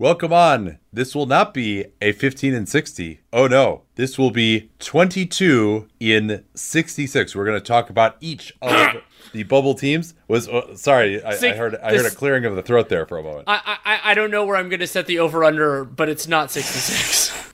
Welcome on. This will not be a 15 and 60. Oh no. This will be 22 in 66. We're going to talk about each of the bubble teams. Was uh, sorry, I, I heard I heard a clearing of the throat there for a moment. I I, I don't know where I'm going to set the over under, but it's not 66.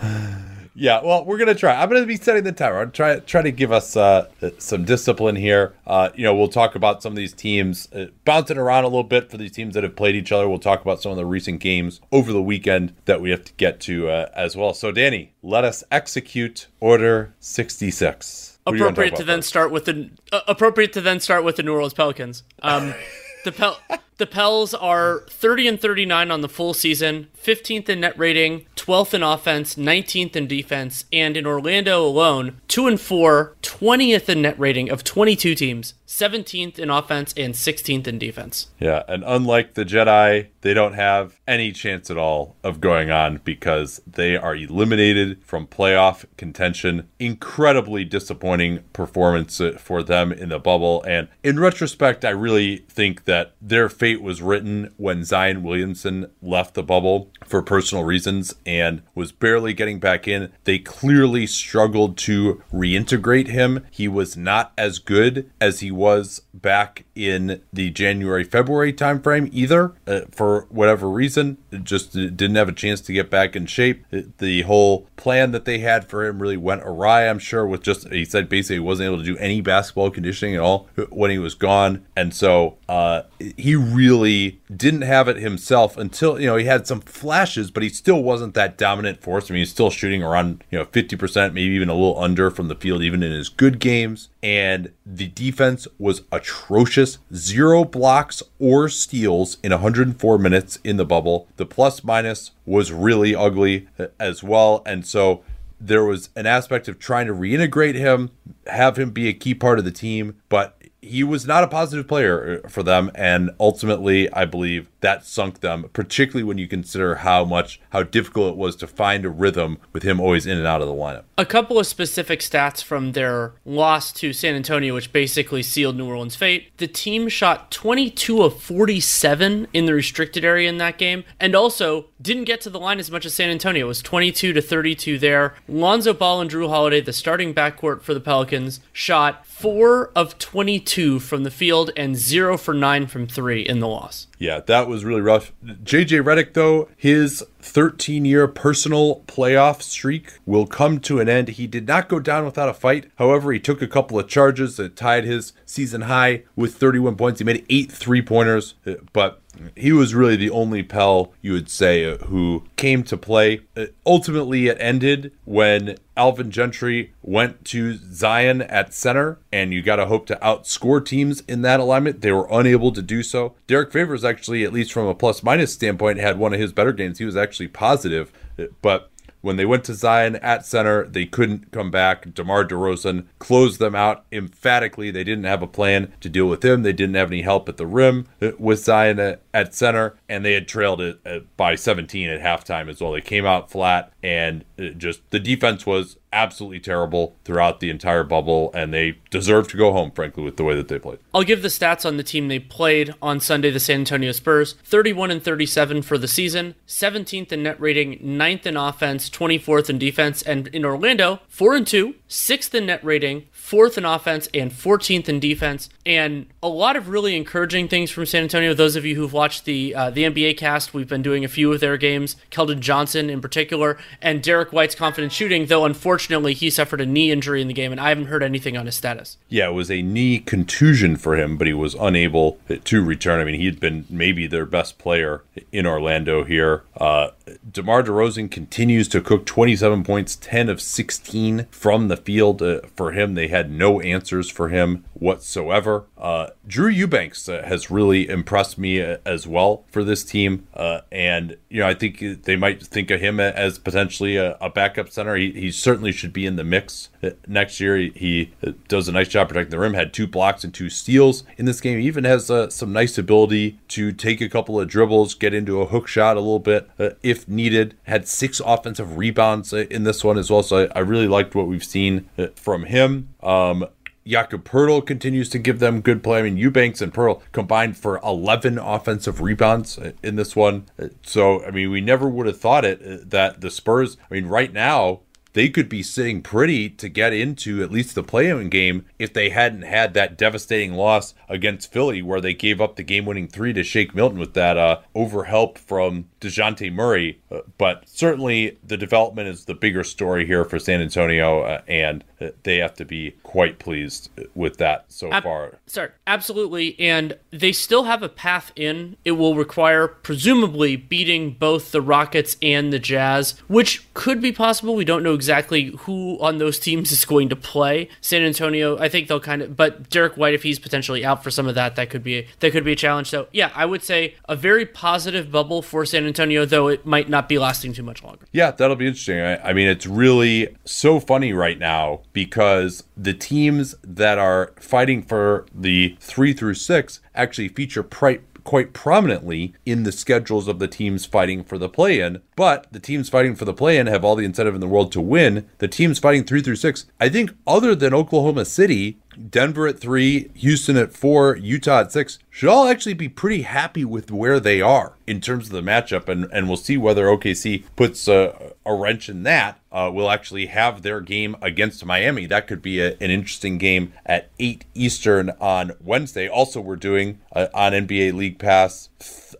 Yeah, well, we're gonna try. I'm gonna be setting the timer. I'm try try to give us uh, some discipline here. Uh, you know, we'll talk about some of these teams uh, bouncing around a little bit for these teams that have played each other. We'll talk about some of the recent games over the weekend that we have to get to uh, as well. So, Danny, let us execute Order 66. Appropriate to then first? start with the uh, appropriate to then start with the New Orleans Pelicans. Um, the Pel. The Pels are 30 and 39 on the full season, 15th in net rating, 12th in offense, 19th in defense, and in Orlando alone, 2 and 4, 20th in net rating of 22 teams, 17th in offense and 16th in defense. Yeah, and unlike the Jedi, they don't have any chance at all of going on because they are eliminated from playoff contention. Incredibly disappointing performance for them in the bubble. And in retrospect, I really think that their fate was written when Zion Williamson left the bubble for personal reasons and was barely getting back in. They clearly struggled to reintegrate him. He was not as good as he was back in the January February timeframe either uh, for whatever reason. Just didn't have a chance to get back in shape. The whole plan that they had for him really went awry, I'm sure, with just he said basically he wasn't able to do any basketball conditioning at all when he was gone. And so uh, he really didn't have it himself until, you know, he had some flashes, but he still wasn't that dominant force. I mean, he's still shooting around, you know, 50%, maybe even a little under from the field, even in his good games. And the defense was atrocious. Zero blocks or steals in 104 minutes in the bubble. The plus minus was really ugly as well. And so there was an aspect of trying to reintegrate him, have him be a key part of the team, but he was not a positive player uh, for them and ultimately i believe that sunk them particularly when you consider how much how difficult it was to find a rhythm with him always in and out of the lineup. A couple of specific stats from their loss to san antonio which basically sealed new orleans fate. The team shot 22 of 47 in the restricted area in that game and also didn't get to the line as much as san antonio it was 22 to 32 there lonzo ball and Jrue Holiday the starting backcourt for the pelicans shot 4 of 22 from the field and 0 for 9 from 3 in the loss. Yeah, that was really rough. JJ Redick, though, his 13 year personal playoff streak will come to an end. He did not go down without a fight. However, he took a couple of charges that tied his season high with 31 points. He made eight three pointers, but he was really the only Pell you would say uh, who came to play. Uh, ultimately, it ended when Alvin Gentry went to Zion at center, and you got to hope to outscore teams in that alignment. They were unable to do so. Derrick Favors actually, at least from a plus minus standpoint, had one of his better games. He was actually positive, but when they went to Zion at center, they couldn't come back. DeMar DeRozan closed them out emphatically. They didn't have a plan to deal with him. They didn't have any help at the rim with Zion at center, and they had trailed it uh, by 17 at halftime as well. They came out flat, and uh, just the defense was absolutely terrible throughout the entire bubble, and they deserve to go home, frankly, with the way that they played. I'll give the stats on the team they played on Sunday, the San Antonio Spurs 31 and 37 for the season, 17th in net rating, 9th in offense, 24th in defense, and in Orlando, 4 and 2, 6th in net rating, fourth in offense and 14th in defense, and a lot of really encouraging things from San Antonio. Those of you who've watched the uh, the NBA cast, we've been doing a few of their games, Keldon Johnson in particular, and Derrick White's confident shooting, though unfortunately he suffered a knee injury in the game, and I haven't heard anything on his status. Yeah, it was a knee contusion for him, but he was unable to return. I mean, he had been maybe their best player in Orlando here. Uh, DeMar DeRozan continues to cook 27 points, 10 of 16 from the field uh, for him. They had no answers for him whatsoever. Uh, Drew Eubanks uh, has really impressed me uh, as well for this team. Uh, and, you know, I think they might think of him as potentially a, a backup center. He, he, certainly should be in the mix uh, next year. He, he, does a nice job protecting the rim, had two blocks and two steals in this game. He even has some nice ability to take a couple of dribbles, get into a hook shot a little bit if needed. Had six offensive rebounds in this one as well. So I, I really liked what we've seen from him. Um, Jakob Poeltl continues to give them good play. I mean, Eubanks and Poeltl combined for 11 offensive rebounds in this one. So, I mean, we never would have thought it that the Spurs, I mean, right now, they could be sitting pretty to get into at least the play-in game if they hadn't had that devastating loss against Philly, where they gave up the game-winning three to Shake Milton with that uh, overhelp from Dejounte Murray. Uh, but certainly, the development is the bigger story here for San Antonio, uh, and uh, they have to be quite pleased with that so Ab- far. Sorry, absolutely, and they still have a path in. It will require presumably beating both the Rockets and the Jazz, which could be possible. We don't know exactly who on those teams is going to play. San Antonio, I think they'll kind of, but Derrick White, if he's potentially out for some of that, that could be that could be a challenge. So yeah, I would say a very positive bubble for San Antonio, though it might not be lasting too much longer. Yeah, that'll be interesting. I, I mean, it's really so funny right now because the teams that are fighting for the three through six actually feature pri- quite prominently in the schedules of the teams fighting for the play in. But the teams fighting for the play in have all the incentive in the world to win. The teams fighting three through six, I think, other than Oklahoma City, Denver at three, Houston at four, Utah at six, should all actually be pretty happy with where they are in terms of the matchup. And, and we'll see whether OKC puts a, a wrench in that. Uh, will actually have their game against Miami. That could be a, an interesting game at 8 Eastern on Wednesday. Also, we're doing uh, on NBA League Pass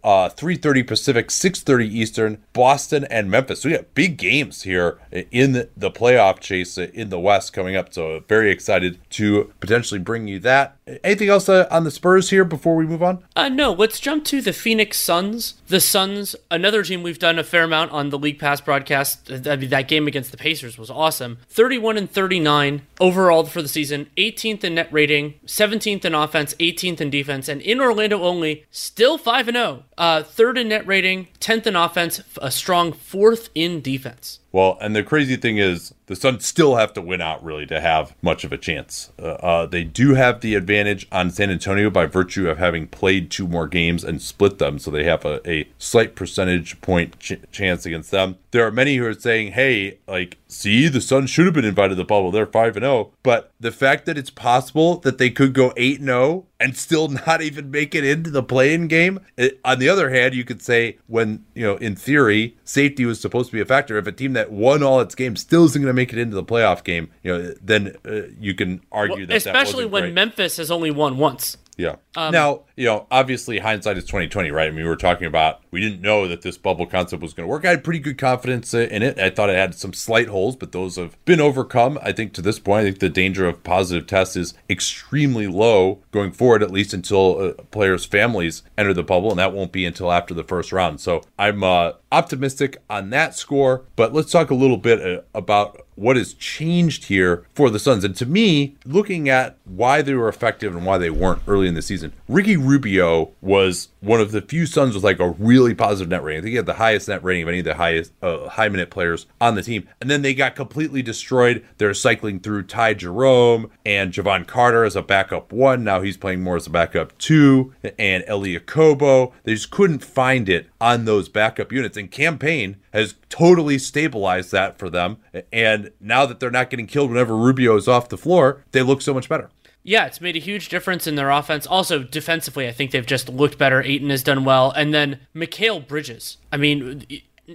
uh, 3.30 Pacific, 6.30 Eastern, Boston and Memphis. So we got big games here in the, the playoff chase in the West coming up. So very excited to potentially bring you that. Anything else uh, on the Spurs here before we move on? Uh, no, let's jump to the Phoenix Suns. The Suns, another team we've done a fair amount on the League Pass broadcast. I mean, that game against the Pacers was awesome. 31 and 39 overall for the season, 18th in net rating, 17th in offense, 18th in defense, and in Orlando only, still 5 and 0. Uh, third in net rating, 10th in offense, a strong fourth in defense. Well, and the crazy thing is, the Suns still have to win out really to have much of a chance. Uh, uh, they do have the advantage on San Antonio by virtue of having played two more games and split them, so they have a, a slight percentage point ch- chance against them. There are many who are saying, "Hey, like, see, the Suns should have been invited to the bubble. They're five and zero." Oh. But the fact that it's possible that they could go eight and zero oh and still not even make it into the play-in game. It, on the other hand, you could say when you know, in theory, safety was supposed to be a factor. If a team that won all its games still isn't going to make it into the playoff game, you know, then uh, you can argue well, that especially that when great. Memphis has only won once. Yeah. Um, now, you know, obviously hindsight is 2020, right? I mean, we were talking about we didn't know that this bubble concept was going to work. I had pretty good confidence in it. I thought it had some slight holes, but those have been overcome. I think to this point, I think the danger of positive tests is extremely low going forward, at least until uh, players' families enter the bubble, and that won't be until after the first round. So I'm uh, optimistic on that score. But let's talk a little bit uh, about what has changed here for the Suns. And to me, looking at why they were effective and why they weren't early in the season, Ricky Rubio was one of the few Suns with like a really positive net rating. I think he had the highest net rating of any of the highest uh, high minute players on the team. And then they got completely destroyed. They're cycling through Ty Jerome and Jevon Carter as a backup one. Now he's playing more as a backup two. And Elie Okobo. They just couldn't find it on those backup units. And Cam Payne has totally stabilized that for them. And now that they're not getting killed whenever Rubio is off the floor, they look so much better. Yeah, it's made a huge difference in their offense. Also, defensively, I think they've just looked better. Ayton has done well. And then Mikal Bridges. I mean,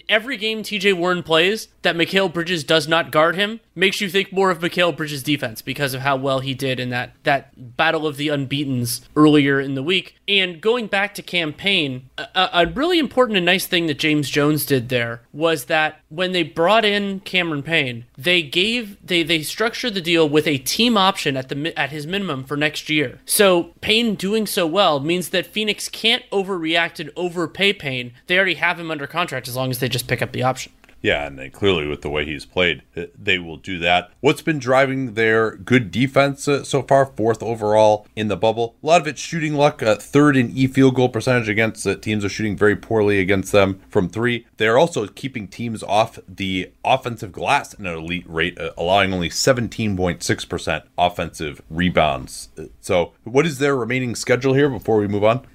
every game TJ Warren plays that Mikal Bridges does not guard him, makes you think more of Mikal Bridges' defense because of how well he did in that that battle of the unbeaten's earlier in the week. And going back to Cam Payne, a, a really important and nice thing that James Jones did there was that when they brought in Cameron Payne, they gave they they structured the deal with a team option at the at his minimum for next year. So Payne doing so well means that Phoenix can't overreact and overpay Payne. They already have him under contract as long as they just pick up the option. Yeah, and they, clearly with the way he's played, uh, they will do that. What's been driving their good defense uh, so far? Fourth overall in the bubble. A lot of it's shooting luck. Uh, third in e field goal percentage against uh, teams are shooting very poorly against them from three. They're also keeping teams off the offensive glass at an elite rate, uh, allowing only 17.6% offensive rebounds. Uh, so, what is their remaining schedule here before we move on?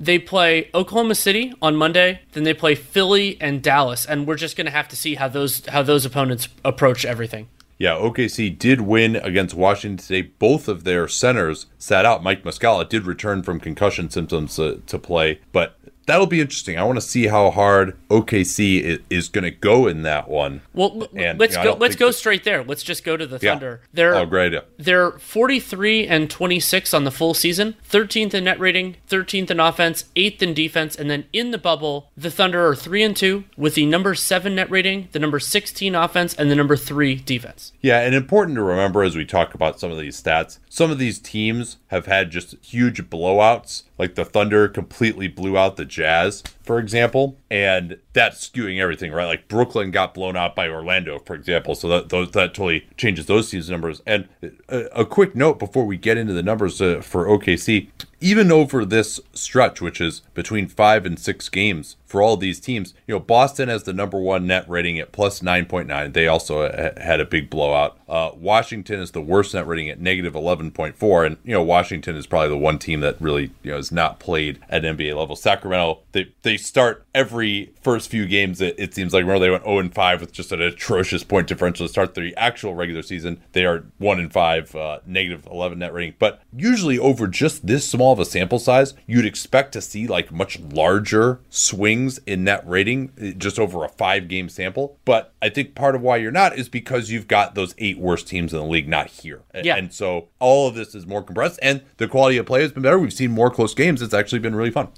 They play Oklahoma City on Monday, then they play Philly and Dallas, and we're just going to have to see how those how those opponents approach everything. Yeah, OKC did win against Washington today. Both of their centers sat out. Mike Muscala did return from concussion symptoms uh, to play, but that'll be interesting. I want to see how hard OKC is, is going to go in that one. Well, and, let's you know, go. Let's go straight there. Let's just go to the Thunder. Yeah. They're oh, great. Yeah. They're 43 and 26 on the full season, 13th in net rating, 13th in offense, 8th in defense, and then in the bubble, the Thunder are three and two with the number seven net rating, the number 16 offense, and the number three defense. Yeah, and important to remember as we talk about some of these stats, some of these teams have had just huge blowouts like the Thunder completely blew out the Jazz, for example, and that's skewing everything, right? Like Brooklyn got blown out by Orlando, for example, so that that totally changes those teams' numbers. And a, a quick note before we get into the numbers uh, for OKC, even over this stretch, which is between five and six games for all these teams, you know, Boston has the number one net rating at plus 9.9. They also uh, had a big blowout. Uh, Washington is the worst net rating at negative 11.4. And, you know, Washington is probably the one team that really, you know, has not played at NBA level. Sacramento, they, they start every first few games, it, it seems like, remember, they went 0 and 5 with just an atrocious point differential to start the actual regular season. They are 1 and 5, uh, negative 11 net rating. But usually over just this small of a sample size, you'd expect to see like much larger swings in net rating eh, just over a five game sample. But I think part of why you're not is because you've got those eight worst teams in the league not here. Yeah. And so all of this is more compressed and the quality of play has been better. We've seen more close games. It's actually been really fun.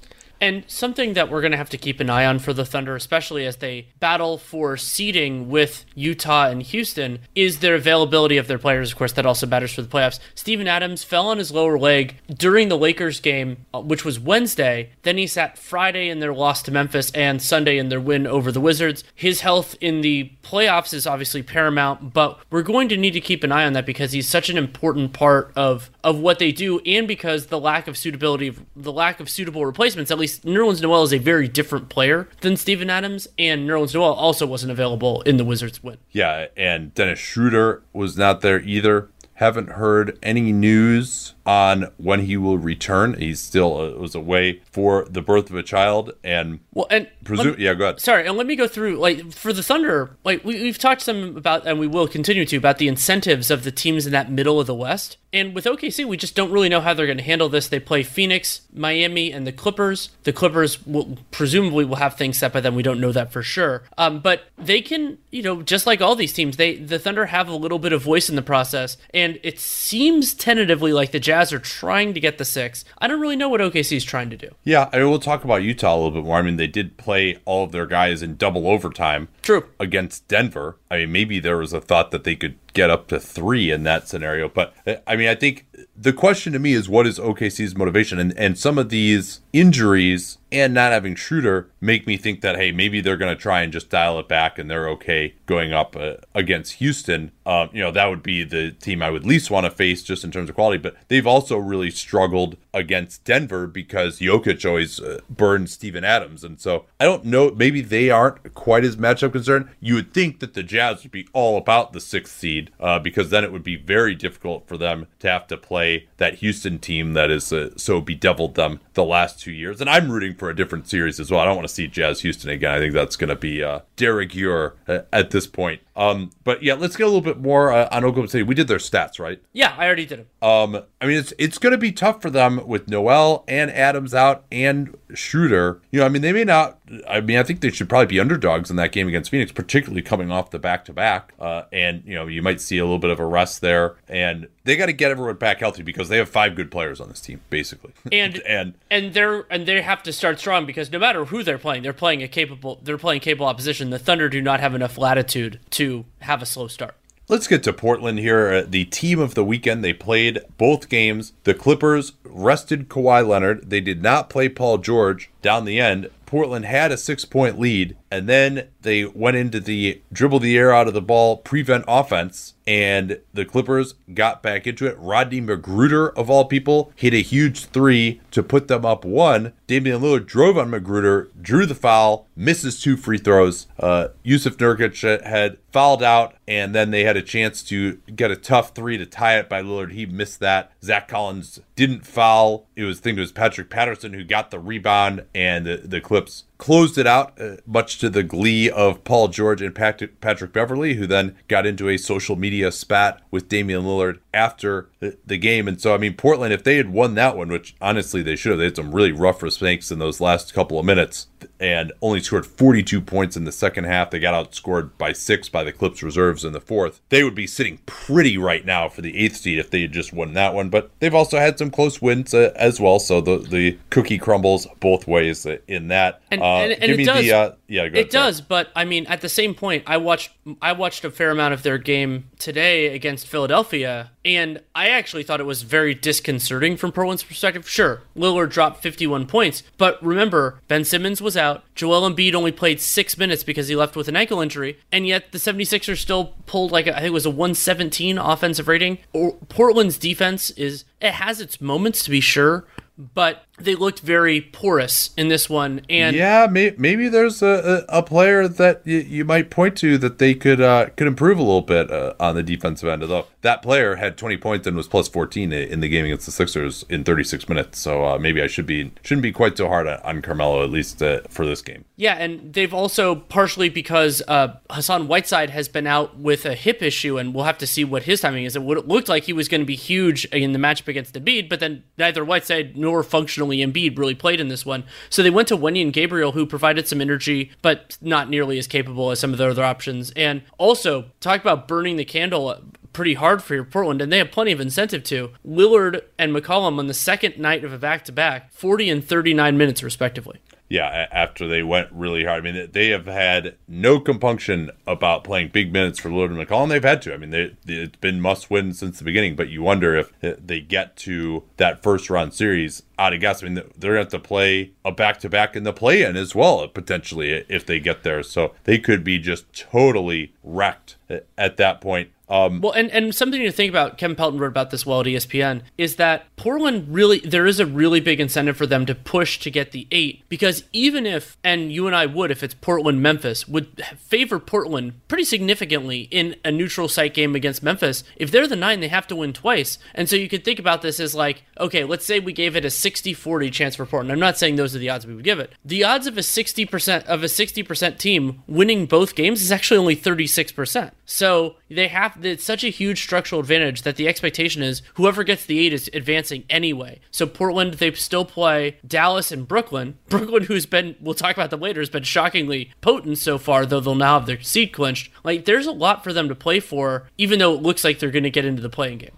And something that we're going to have to keep an eye on for the Thunder, especially as they battle for seeding with Utah and Houston, is their availability of their players. Of course, that also matters for the playoffs. Steven Adams fell on his lower leg during the Lakers game, uh, which was Wednesday. Then he sat Friday in their loss to Memphis and Sunday in their win over the Wizards. His health in the playoffs is obviously paramount, but we're going to need to keep an eye on that because he's such an important part of of what they do, and because the lack of suitability, the lack of suitable replacements, at least Nerlens Noel is a very different player than Steven Adams, and Nerlens Noel also wasn't available in the Wizards win. Yeah, and Dennis Schroeder was not there either. Haven't heard any news on when he will return. He's still uh, was away for the birth of a child, and well, and presume, yeah, go ahead. Sorry, and let me go through like for the Thunder. Like we, we've talked some about, and we will continue to about the incentives of the teams in that middle of the West. And with OKC, we just don't really know how they're going to handle this. They play Phoenix, Miami, and the Clippers. The Clippers will presumably will have things set by then. We don't know that for sure. Um, but they can, you know, just like all these teams, they the Thunder have a little bit of voice in the process, and it seems tentatively like the Jazz are trying to get the six. I don't really know what OKC is trying to do. Yeah, I mean, we'll talk about Utah a little bit more. I mean, they did play all of their guys in double overtime. True. Against Denver. I mean, maybe there was a thought that they could get up to three in that scenario. But I mean, I think the question to me is what is OKC's motivation? And and some of these injuries and not having Schroeder make me think that hey, maybe they're going to try and just dial it back and they're okay going up uh, against Houston. Um, you know, that would be the team I would least want to face just in terms of quality. But they've also really struggled against Denver because Jokic always uh, burned Steven Adams, and so I don't know. Maybe they aren't quite as matchup concerned. You would think that the Jazz would be all about the sixth seed uh, because then it would be very difficult for them to have to play that Houston team that is uh, so bedeviled them the last two years. And I'm rooting for a different series as well. I don't want to see Jazz Houston again. I think that's going to be uh, de rigueur uh, at this point Um, but yeah, let's get a little bit more uh, on Oklahoma City. We did their stats, right? Yeah, I already did them. Um, I mean, it's it's going to be tough for them with Noel and Adams out and Schroeder. You know, I mean, they may not. I mean, I think they should probably be underdogs in that game against Phoenix, particularly coming off the back to back. And you know, you might see a little bit of a rest there, and they got to get everyone back healthy because they have five good players on this team, basically. And and and they're and they have to start strong because no matter who they're playing, they're playing a capable they're playing capable opposition. The Thunder do not have enough latitude to have a slow start. Let's get to Portland here. Uh, the team of the weekend, they played both games. The Clippers rested Kawhi Leonard. They did not play Paul George down the end. Portland had a six point lead, and then they went into the dribble the air out of the ball prevent offense, and the Clippers got back into it. Rodney McGruder, of all people, hit a huge three to put them up one. Damian Lillard drove on McGruder, drew the foul, misses two free throws. Uh, Jusuf Nurkic had fouled out, and then they had a chance to get a tough three to tie it by Lillard. He missed that. Zach Collins didn't foul. It was I think it was Patrick Patterson who got the rebound, and the, the Clips closed it out, uh, much to the glee of Paul George and Patrick, Patrick Beverley, who then got into a social media spat with Damian Lillard after the, the, game. And so, I mean, Portland, if they had won that one, which honestly they should have, they had some really rough mistakes in those last couple of minutes and only scored 42 points in the second half. They got outscored by six by the Clips reserves in the fourth. They would be sitting pretty right now for the eighth seed if they had just won that one. But they've also had some close wins uh, as well. So the, the cookie crumbles both ways in that. And, uh, and, and it does. The, uh, yeah, it does. But I mean, at the same point, I watched I watched a fair amount of their game today against Philadelphia, and I actually thought it was very disconcerting from Portland's perspective. Sure, Lillard dropped 51 points, but remember, Ben Simmons was out. Joel Embiid only played six minutes because he left with an ankle injury, and yet the 76ers still pulled like a, I think it was a 117 offensive rating. Portland's defense is it has its moments to be sure, but they looked very porous in this one. And yeah, may- maybe there's a, a, player that y- you might point to that they could uh, could improve a little bit uh, on the defensive end. Although that player had 20 points and was plus 14 in the game against the Sixers in 36 minutes, so uh, maybe I should be shouldn't be quite so hard on Carmelo at least uh, for this game. Yeah, and they've also partially because uh, Hassan Whiteside has been out with a hip issue, and we'll have to see what his timing is. It looked like he was going to be huge in the matchup against the Embiid, but then neither Whiteside nor functionally Embiid really played in this one. So they went to Wenyen Gabriel, who provided some energy, but not nearly as capable as some of their other options. And also, talk about burning the candle pretty hard for your Portland, and they have plenty of incentive to. Lillard and McCollum on the second night of a back to back, 40 and 39 minutes respectively yeah, after they went really hard. I mean, they have had no compunction about playing big minutes for Lillard and McCollum. They've had to. I mean, they, it's been must win since the beginning, but you wonder if they get to that first round series out of gas. I mean, they're going to have to play a back to back in the play in as well, potentially, if they get there. So they could be just totally wrecked at that point. Um, well, and, and something to think about, Kevin Pelton wrote about this well at ESPN, is that Portland really, there is a really big incentive for them to push to get the eight because even if, and you and I would, if it's Portland Memphis, would favor Portland pretty significantly in a neutral site game against Memphis. If they're the nine, they have to win twice. And so you could think about this as like, okay, let's say we gave it a 60 40 chance for Portland. I'm not saying those are the odds we would give it. The odds of a 60% of a 60% team winning both games is actually only 36%. So they have it's such a huge structural advantage that the expectation is whoever gets the eight is advancing anyway. So Portland, they still play Dallas and Brooklyn. Brooklyn, who's been, we'll talk about them later, has been shockingly potent so far, though they'll now have their seat clinched. Like, there's a lot for them to play for, even though it looks like they're going to get into the playing game.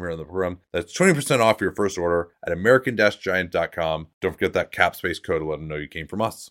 here on the program. That's 20% off your first order at American Giant.com. Don't forget that cap space code to let them know you came from us.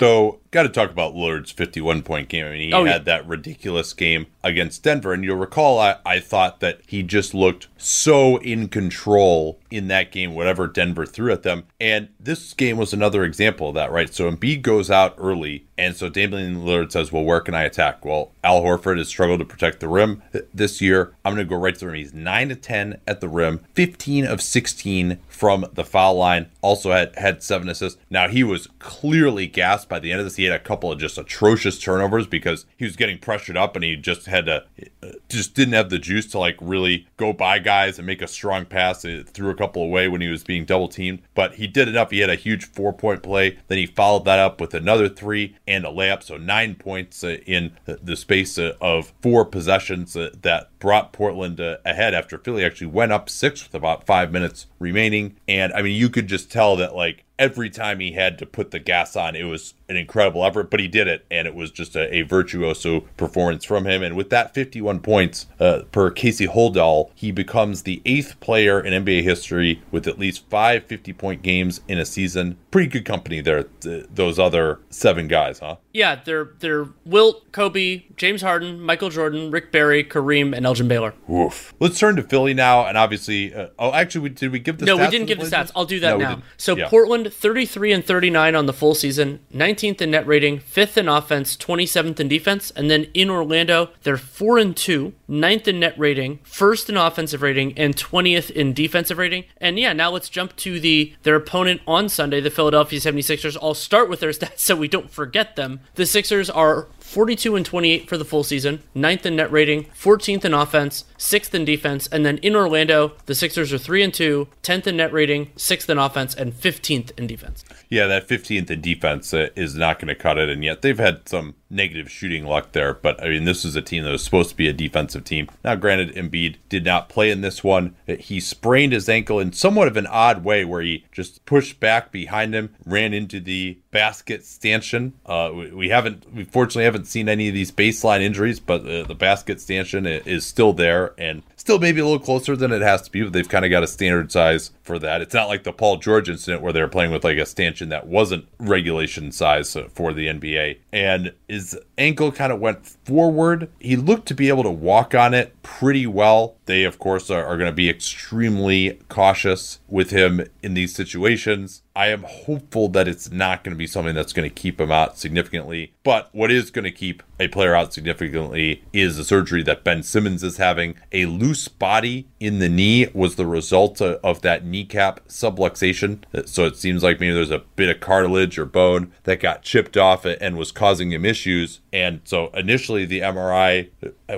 So, got to talk about Lillard's 51 point game. I mean, he Oh, had yeah. that ridiculous game against Denver. And you'll recall, I, I thought that he just looked so in control in that game, whatever Denver threw at them. And this game was another example of that, right? So, Embiid goes out early. And so Damian Lillard says, Well, where can I attack? Well, Al Horford has struggled to protect the rim this year. I'm going to go right to the rim. He's 9 to 10 at the rim, 15 of 16 from the foul line. Also had, had seven assists. Now, he was clearly gassed by the end of this. He had a couple of just atrocious turnovers because he was getting pressured up and he just had to, uh, just didn't have the juice to like really go by guys and make a strong pass. It threw a couple away when he was being double teamed, but he did enough. He had a huge four point play. Then he followed that up with another three and a layup. So nine points uh, in the- space uh, of four possessions uh, that brought Portland uh, ahead after Philly actually went up six with about five minutes remaining. And I mean, you could just tell that like every time he had to put the gas on, it was an incredible effort, but he did it, and it was just a, a virtuoso performance from him. And with that 51 points uh, per Casey Holdahl, he becomes the eighth player in NBA history with at least five 50 point games in a season. Pretty good company there, th- those other seven guys, huh? Yeah, they're they're Wilt, Kobe, James Harden, Michael Jordan, Rick Barry, Kareem, and Elgin Baylor. Woof. Let's turn to Philly now, and obviously, uh, oh, actually, we, did we give the no, stats we didn't give the stats. I'll do that No, now. So Yeah. Portland, 33 and 39 on the full season, 19th in net rating, 5th in offense, 27th in defense, and then in Orlando, they're 4 and 2, 9th in net rating, 1st in offensive rating, and 20th in defensive rating. And yeah, now let's jump to the their opponent on Sunday, the Philadelphia 76ers. I'll start with their stats so we don't forget them. The Sixers are 42 and 28 for the full season, 9th in net rating, 14th in offense, 6th in defense, and then in Orlando, the Sixers are 3 and 2, 10th in net rating, 6th in offense, and 15th in defense. Yeah, that 15th in defense uh, is not going to cut it, and yet they've had some negative shooting luck there. But I mean, this is a team that was supposed to be a defensive team. Now, granted, Embiid did not play in this one. He sprained his ankle in somewhat of an odd way, where he just pushed back behind him, ran into the basket stanchion. Uh, we, we haven't, we fortunately haven't seen any of these baseline injuries, but uh, the basket stanchion is still there and still maybe a little closer than it has to be. But they've kind of got a standard size for that. It's not like the Paul George incident where they were playing with like a stanchion that wasn't regulation size uh, for the NBA. And his ankle kind of went forward. He looked to be able to walk on it pretty well. They, of course, are, are going to be extremely cautious with him in these situations. I am hopeful that it's not going to be something that's going to keep him out significantly. But what is going to keep a player out significantly is the surgery that Ben Simmons is having. A loose body in the knee was the result of that kneecap subluxation. So it seems like maybe there's a bit of cartilage or bone that got chipped off and was causing him issues. And so initially the MRI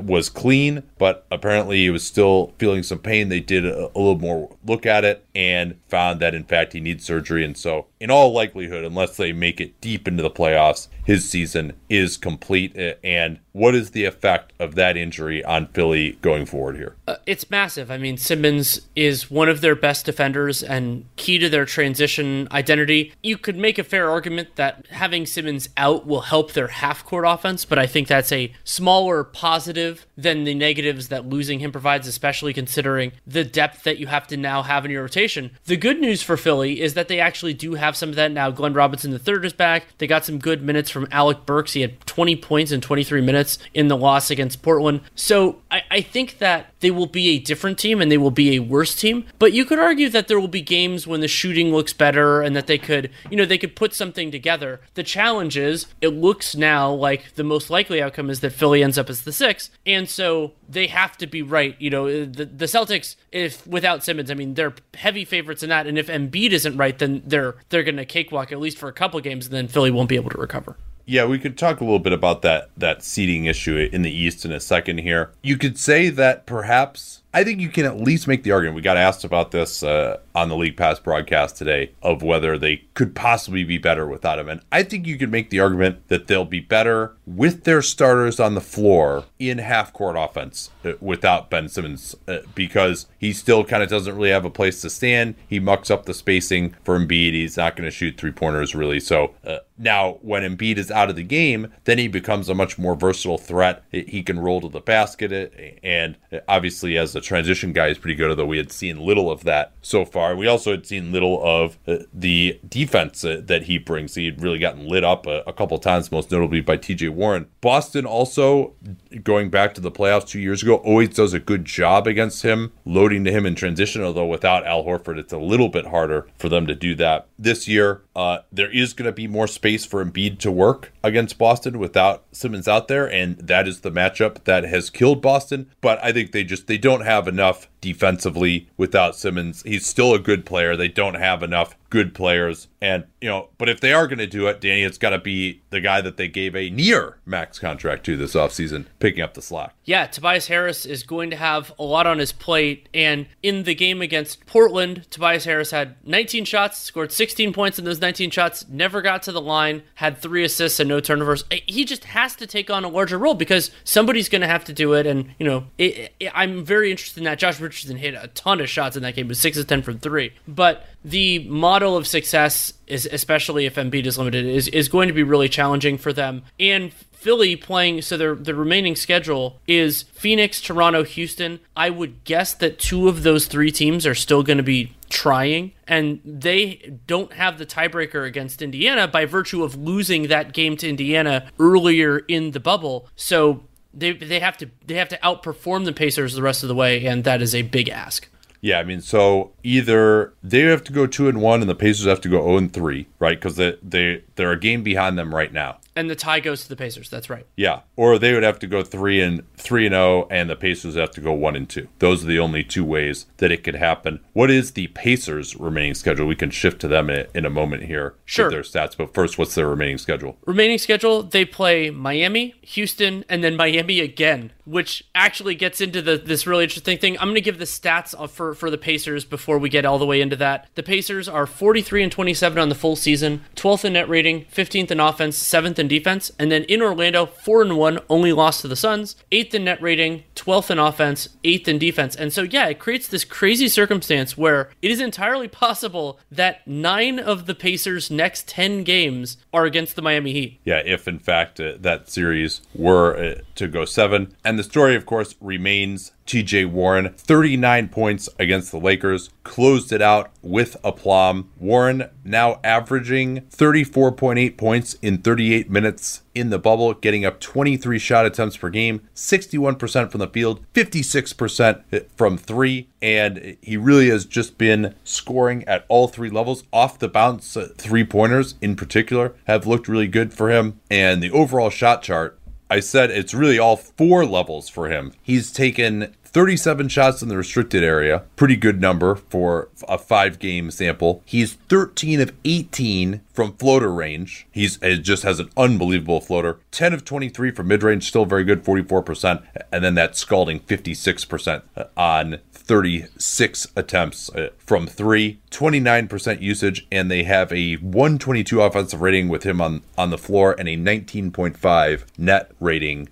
was clean, but apparently he was still feeling some pain. They did a, a little more look at it and found that in fact he needs surgery. And so, in all likelihood, unless they make it deep into the playoffs, his season is complete. Eh, and what is the effect of that injury on Philly going forward here? Uh, it's massive. I mean, Simmons is one of their best defenders and key to their transition identity. You could make a fair argument that having Simmons out will help their half court offense, but I think that's a smaller positive than the negatives that losing him provides, especially considering the depth that you have to now have in your rotation. The good news for Philly is that they actually do have some of that now. Glenn Robinson third is back. They got some good minutes from Alec Burks. He had 20 points in 23 minutes in the loss against Portland. So I, I think that they will be a different team and they will be a worse team. But you could argue that there will be games when the shooting looks better and that they could, you know, they could put something together. The challenge is it looks now like the most likely outcome is that Philly ends up as the six. And so they have to be right. You know, the, the Celtics, if without Simmons, I mean, they're heavy favorites in that. And if Embiid isn't right, then they're they're going to cakewalk at least for a couple games, and then Philly won't be able to recover. Yeah, we could talk a little bit about that that seating issue in the East in a second here. You could say that perhaps I think you can at least make the argument. We got asked about this uh, on the League Pass broadcast today of whether they could possibly be better without him. And I think you can make the argument that they'll be better with their starters on the floor in half court offense uh, without Ben Simmons uh, because he still kind of doesn't really have a place to stand. He mucks up the spacing for Embiid. He's not going to shoot three pointers really. So uh, now when Embiid is out of the game, then he becomes a much more versatile threat. He can roll to the basket uh, and obviously as a transition guy is pretty good, although we had seen little of that so far. We also had seen little of uh, the defense uh, that he brings. He had really gotten lit up a, a couple times, most notably by TJ Warren. Boston also, going back to the playoffs two years ago, always does a good job against him, loading to him in transition, although without Al Horford, it's a little bit harder for them to do that. This year, uh, there is going to be more space for Embiid to work against Boston without Simmons out there, and that is the matchup that has killed Boston. But I think they just they don't have enough defensively without Simmons. He's still a good player. They don't have enough good players. And, you know, but if they are going to do it, Danny, it's got to be the guy that they gave a near max contract to this offseason, picking up the slack. Yeah, Tobias Harris is going to have a lot on his plate. And in the game against Portland, Tobias Harris had 19 shots, scored 16 points in those 19 shots, never got to the line, had three assists and no turnovers. Eh, he just has to take on a larger role because somebody's going to have to do it. And, you know, it, it, I'm very interested in that. Josh Richardson hit a ton of shots in that game, was 6 of 10 from three. But the model of success is especially if Embiid is limited is, is going to be really challenging for them. And Philly playing so their the remaining schedule is Phoenix, Toronto, Houston. I would guess that two of those three teams are still going to be trying and they don't have the tiebreaker against Indiana by virtue of losing that game to Indiana earlier in the bubble. So they they have to they have to outperform the Pacers the rest of the way and that is a big ask. Yeah, I mean, so either they have to go two and one, and the Pacers have to go zero and three, right? Because they they they're a game behind them right now. And the tie goes to the Pacers. That's right. Yeah, or they would have to go three and three and zero, and the Pacers have to go one and two. Those are the only two ways that it could happen. What is the Pacers' remaining schedule? We can shift to them in a, in a moment here. Sure. Their stats, but first, what's their remaining schedule? Remaining schedule: they play Miami, Houston, and then Miami again, which actually gets into the this really interesting thing. I'm going to give the stats for for the Pacers before we get all the way into that. The Pacers are 43 and 27 on the full season, 12th in net rating, 15th in offense, 7th in defense, and then in Orlando, 4 and 1, only lost to the Suns, 8th in net rating, 12th in offense, 8th in defense. And so yeah, it creates this crazy circumstance where it is entirely possible that 9 of the Pacers' next 10 games are against the Miami Heat. Yeah, if in fact uh, that series were uh, to go 7. And the story of course remains TJ Warren, 39 points against the Lakers, closed it out with aplomb. Warren now averaging 34.8 points in 38 minutes in the bubble, getting up 23 shot attempts per game, 61% from the field, 56% from three. And he really has just been scoring at all three levels. Off the bounce, uh, three pointers in particular have looked really good for him. And the overall shot chart I said it's really all four levels for him. He's taken 37 shots in the restricted area, pretty good number for a five game sample. He's 13 of 18 from floater range. He's it just has an unbelievable floater. 10 of 23 from mid range, still very good, 44%. And then that scalding 56% on 36 attempts uh, from three, 29% usage, and they have a 122 offensive rating with him on, on the floor and a 19.5 net rating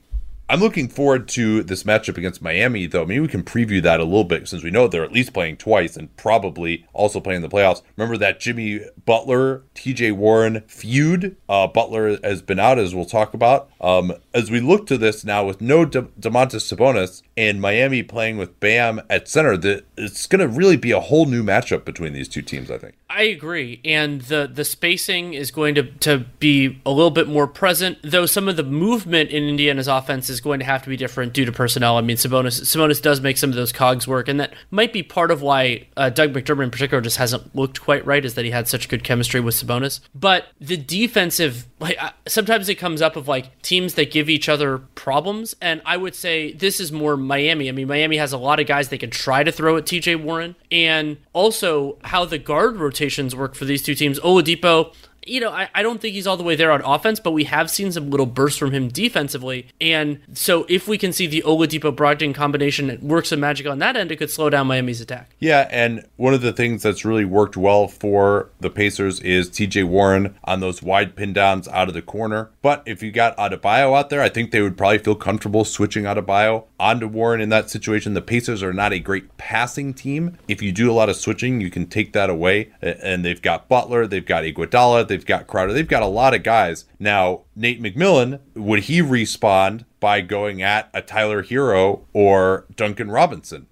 I'm looking forward to this matchup against Miami, though. Maybe we can preview that a little bit since we know they're at least playing twice and probably also playing the playoffs. Remember that Jimmy Butler, TJ Warren feud? Uh, Butler has been out, as we'll talk about. Um, as we look to this now with no De- Domantas Sabonis and Miami playing with Bam at center, the, it's going to really be a whole new matchup between these two teams, I think. I agree, and the the spacing is going to to be a little bit more present. Though some of the movement in Indiana's offense is going to have to be different due to personnel. I mean, Sabonis Sabonis does make some of those cogs work, and that might be part of why uh, Doug McDermott in particular just hasn't looked quite right. Is that he had such good chemistry with Sabonis, but the defensive like sometimes it comes up of like teams that give each other problems, and I would say this is more Miami. I mean, Miami has a lot of guys they can try to throw at T.J. Warren, and also how the guard rotations work for these two teams. Oladipo, you know, I, I don't think he's all the way there on offense, but we have seen some little bursts from him defensively. And so if we can see the Oladipo Brogdon combination work some magic on that end, it could slow down Miami's attack. Yeah, and one of the things that's really worked well for the Pacers is TJ Warren on those wide pin downs out of the corner. But if you got Adebayo out there, I think they would probably feel comfortable switching Adebayo onto Warren in that situation. The Pacers are not a great passing team. If you do a lot of switching, you can take that away. And they've got Butler, they've got Iguodala, they've got Crowder, they've got a lot of guys. Now, Nate McMillan, would he respond by going at a Tyler Herro or Duncan Robinson?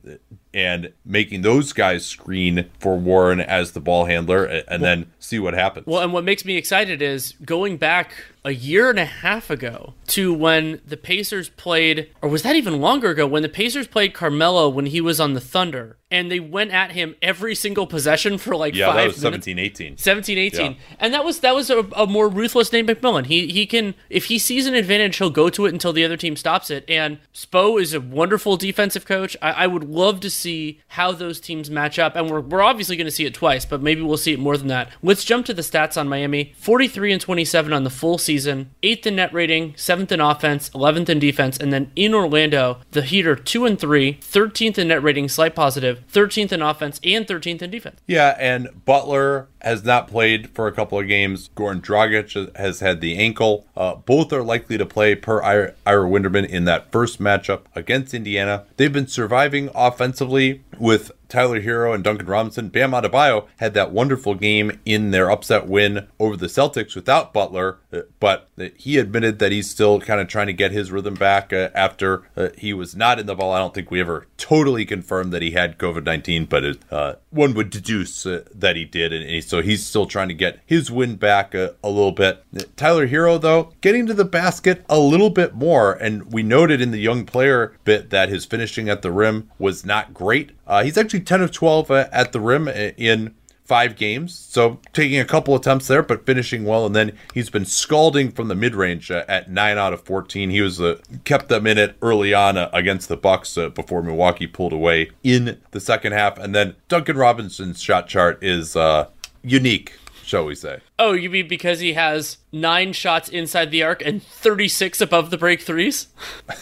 and making those guys screen for Warren as the ball handler and well, then see what happens. Well, and what makes me excited is going back a year and a half ago to when the Pacers played, or was that even longer ago, when the Pacers played Carmelo when he was on the Thunder and they went at him every single possession for like yeah, five that was 17 18. 17 18. Yeah. And that was that was a, a, more ruthless Nate McMillan. He he can if he sees an advantage, he'll go to it until the other team stops it. And Spo is a wonderful defensive coach. I, I would love to see how those teams match up. And we're, we're obviously going to see it twice, but maybe we'll see it more than that. Let's jump to the stats on Miami 43 and 27 on the full season, 8th in net rating, 7th in offense, 11th in defense. And then in Orlando, the Heat are 2 and 3, 13th in net rating, slight positive, 13th in offense, and 13th in defense. Yeah, and Butler has not played for a couple of games. Goran Dragic has had the ankle. Uh, both are likely to play per Ira, Ira Winderman in that first matchup against Indiana. They've been surviving offensively with Tyler Herro and Duncan Robinson. Bam Adebayo had that wonderful game in their upset win over the Celtics without Butler, uh, but he admitted that he's still kind of trying to get his rhythm back uh, after uh, he was not in the ball. I don't think we ever totally confirmed that he had COVID 19, but it, uh, one would deduce uh, that he did. And he, so he's still trying to get his win back a, a little bit. Tyler Herro, though, getting to the basket a little bit more. And we noted in the young player bit that his finishing at the rim was not great. Uh, he's actually 10 of 12 uh, at the rim in five games. So taking a couple attempts there, but finishing well. And then he's been scalding from the mid range uh, at nine out of 14. He was uh, kept them in it early on uh, against the Bucks uh, before Milwaukee pulled away in the second half. And then Duncan Robinson's shot chart is uh, unique, shall we say. Oh, you mean because he has nine shots inside the arc and 36 above the break threes?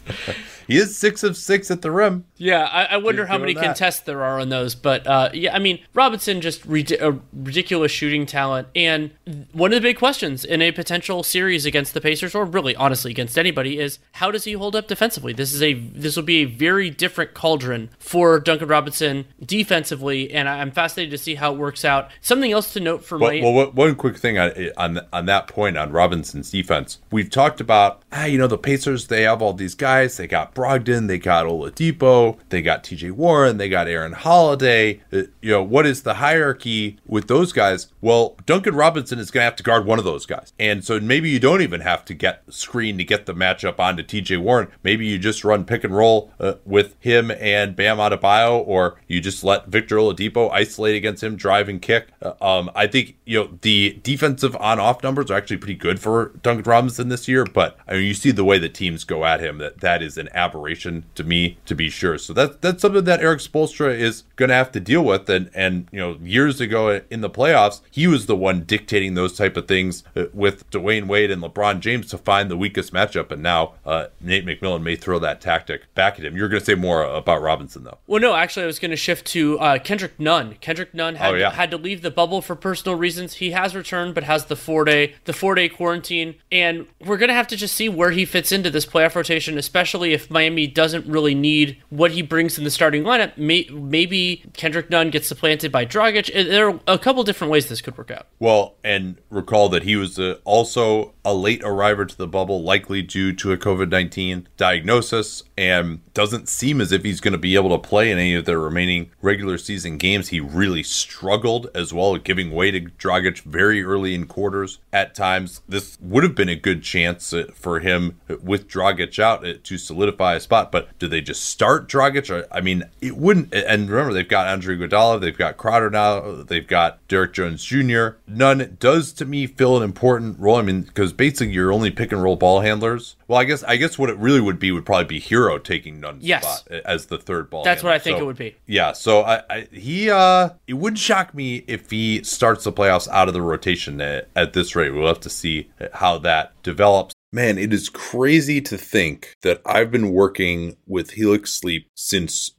he is six of six at the rim. Yeah, I, I wonder He's how many that. contests there are on those. But uh, yeah, I mean, Robinson just a ridiculous shooting talent. And one of the big questions in a potential series against the Pacers, or really honestly against anybody, is how does he hold up defensively? This is a this will be a very different cauldron for Duncan Robinson defensively, and I'm fascinated to see how it works out. Something else to note for well, my well, one quick thing on on on that point on Robinson's defense, we've talked about ah, you know the Pacers they have all these guys they got Brogdon, they got Oladipo, they got TJ Warren, they got Aaron Holiday. Uh, you know, what is the hierarchy with those guys? Well, Duncan Robinson is going to have to guard one of those guys. And so maybe you don't even have to get screen to get the matchup onto TJ Warren. Maybe you just run pick and roll uh, with him and Bam Adebayo, or you just let Victor Oladipo isolate against him, drive and kick. Uh, um, I think, you know, the defensive on off numbers are actually pretty good for Duncan Robinson this year, but I mean, you see the way the teams go at him, that that is an aberration to me, to be sure. So that's, that's something that Erik Spoelstra is going to have to deal with. And, and, you know, years ago in the playoffs, he was the one dictating those type of things uh, with Dwyane Wade and LeBron James to find the weakest matchup. And now uh, Nate McMillan may throw that tactic back at him. You're going to say more about Robinson, though. Well, no, actually, I was going to shift to uh, Kendrick Nunn. Kendrick Nunn had, oh, yeah. had to leave the bubble for personal reasons. He has returned, but has the four day the four day quarantine, and we're to have to just see where he fits into this playoff rotation, especially if Miami doesn't really need what he brings in the starting lineup. May, maybe Kendrick Nunn gets supplanted by Dragic. There are a couple different ways this could work out. Well, and recall that he was uh, also a late arriver to the bubble, likely due to a COVID 19 diagnosis, and doesn't seem as if he's going to be able to play in any of the remaining regular season games. He really struggled as well, giving way to Dragic very early in quarters at times. This would have been a good chance uh, for him with Dragic out uh, to solidify a spot, but do they just start Dragic? I mean, it wouldn't. And remember, they've got Andre Iguodala, they've got Crowder now, they've got Derrick Jones Jr. Nunn does to me fill an important role. I mean, because basically you're only pick and roll ball handlers. Well, I guess I guess what it really would be would probably be Herro taking Nunn's yes. spot as the third ball. That's handler. what I think so, it would be. Yeah, so I, I, he uh it wouldn't shock me if he starts the playoffs out of the rotation at, at this rate. We'll have to see how that develops. Man, it is crazy to think that I've been working with Helix Sleep since